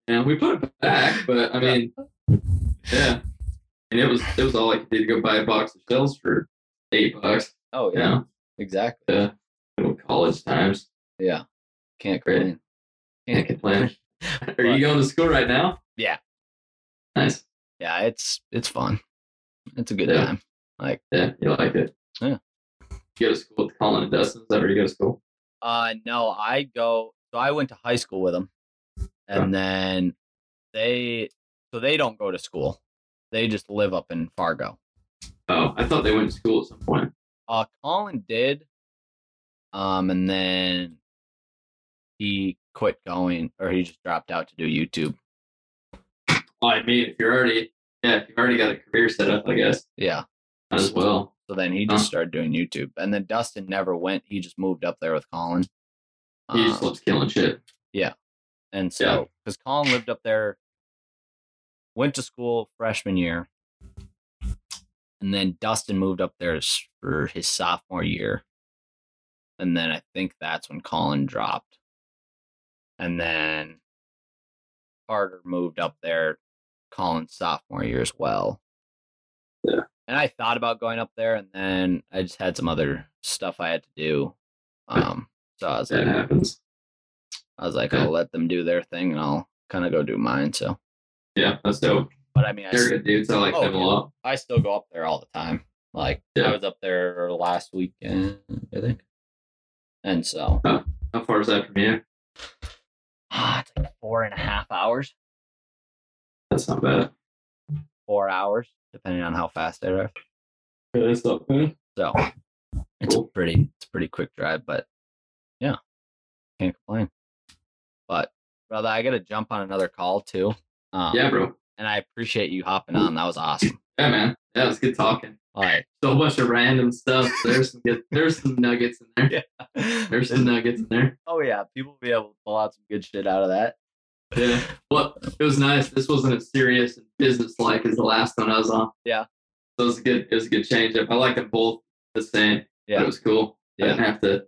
And we put it back, but I mean, yeah. And it was it was all I could do to go buy a box of shells for eight bucks. Oh You yeah, know, exactly. yeah. College times. Yeah, can't complain. Can't complain. (laughs) Are you going to school right now? Yeah. Nice. Yeah, it's it's fun. It's a good Yeah. time. Like, Yeah, you like it. Yeah. You go to school with Colin and Dustin. Is that where you go to school? uh, no, I go. So I went to high school with them, and then they so they don't go to school. They just live up in Fargo. Oh, I thought they went to school at some point. Uh, Colin did, um, and then he quit going, or he just dropped out to do YouTube. Well, I mean, if you're already, yeah, if you've already got a career set up, I guess, Yeah. as well. So then he just Huh. started doing YouTube, and then Dustin never went. He just moved up there with Colin. He just Um, loves killing shit. Yeah, and so, because Colin lived up there, went to school freshman year, and then Dustin moved up there for his sophomore year. And then I think that's when Colin dropped. And then Carter moved up there Colin's sophomore year as well. Yeah. And I thought about going up there, and then I just had some other stuff I had to do. Um, so I was That like, happens. I was like, I'll let them do their thing and I'll kind of go do mine. So, Yeah, that's dope. but I mean, I, They're s- good dudes. I like Oh, them a lot. I still go up there all the time. Like Yeah. I was up there last weekend, I think. And so, How far is that from you? ah, it's like four and a half hours, That's not bad. four hours, depending on how fast I drive. Yeah, that's not bad. So it's Cool. pretty, it's a pretty quick drive, but yeah, can't complain. But brother, I got to jump on another call too. Um, Yeah, bro. And I appreciate you hopping on. That was awesome. (laughs) Yeah, man. Yeah, it was good talking. All right. So a bunch of random stuff. There's some good. There's some nuggets in there. (laughs) Yeah. There's some nuggets in there. Oh yeah, people will be able to pull out some good shit out of that. Yeah. Well, it was nice. This wasn't as serious and business like as the last one I was on. Yeah. So it was a good. It was a good change up. I like them both the same. Yeah. it was cool. I Yeah. didn't have to.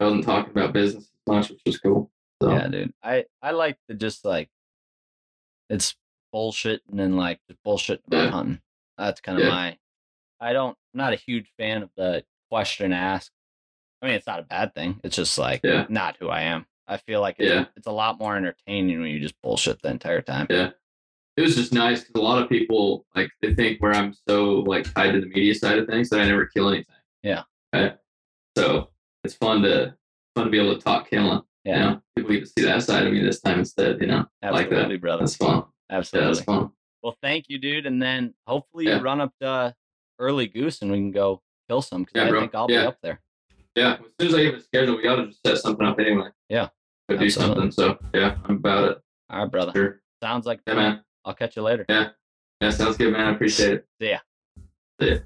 I wasn't talking about business as much, which was cool. So Yeah, dude. I I like to just like it's bullshit and then like just bullshit about Yeah. hunting. That's kind of Yeah. my. I don't. I'm not a huge fan of the question ask. I mean, it's not a bad thing. It's just like Yeah. not who I am. I feel like it's, Yeah. it's a lot more entertaining when you just bullshit the entire time. Yeah. it was just nice because a lot of people like they think where I'm so like tied to the media side of things that I never kill anything. Yeah. Right. So it's fun to fun to be able to talk killing. Yeah, You know, people get to see that side of me this time instead. You know, I like that. absolutely, brother. That's fun. Yeah, Absolutely. that's fun. Well, thank you, dude. And then hopefully Yeah. you run up to uh, early goose and we can go kill some because Yeah, I bro. think I'll Yeah. be up there. Yeah. As soon as I get the schedule, we got to just set something up anyway. Yeah. Go do something. So yeah, I'm about it. All right, brother. Sure. Sounds like Yeah, man. I'll catch you later. Yeah. Yeah, sounds good, man. I appreciate it. See ya. See ya.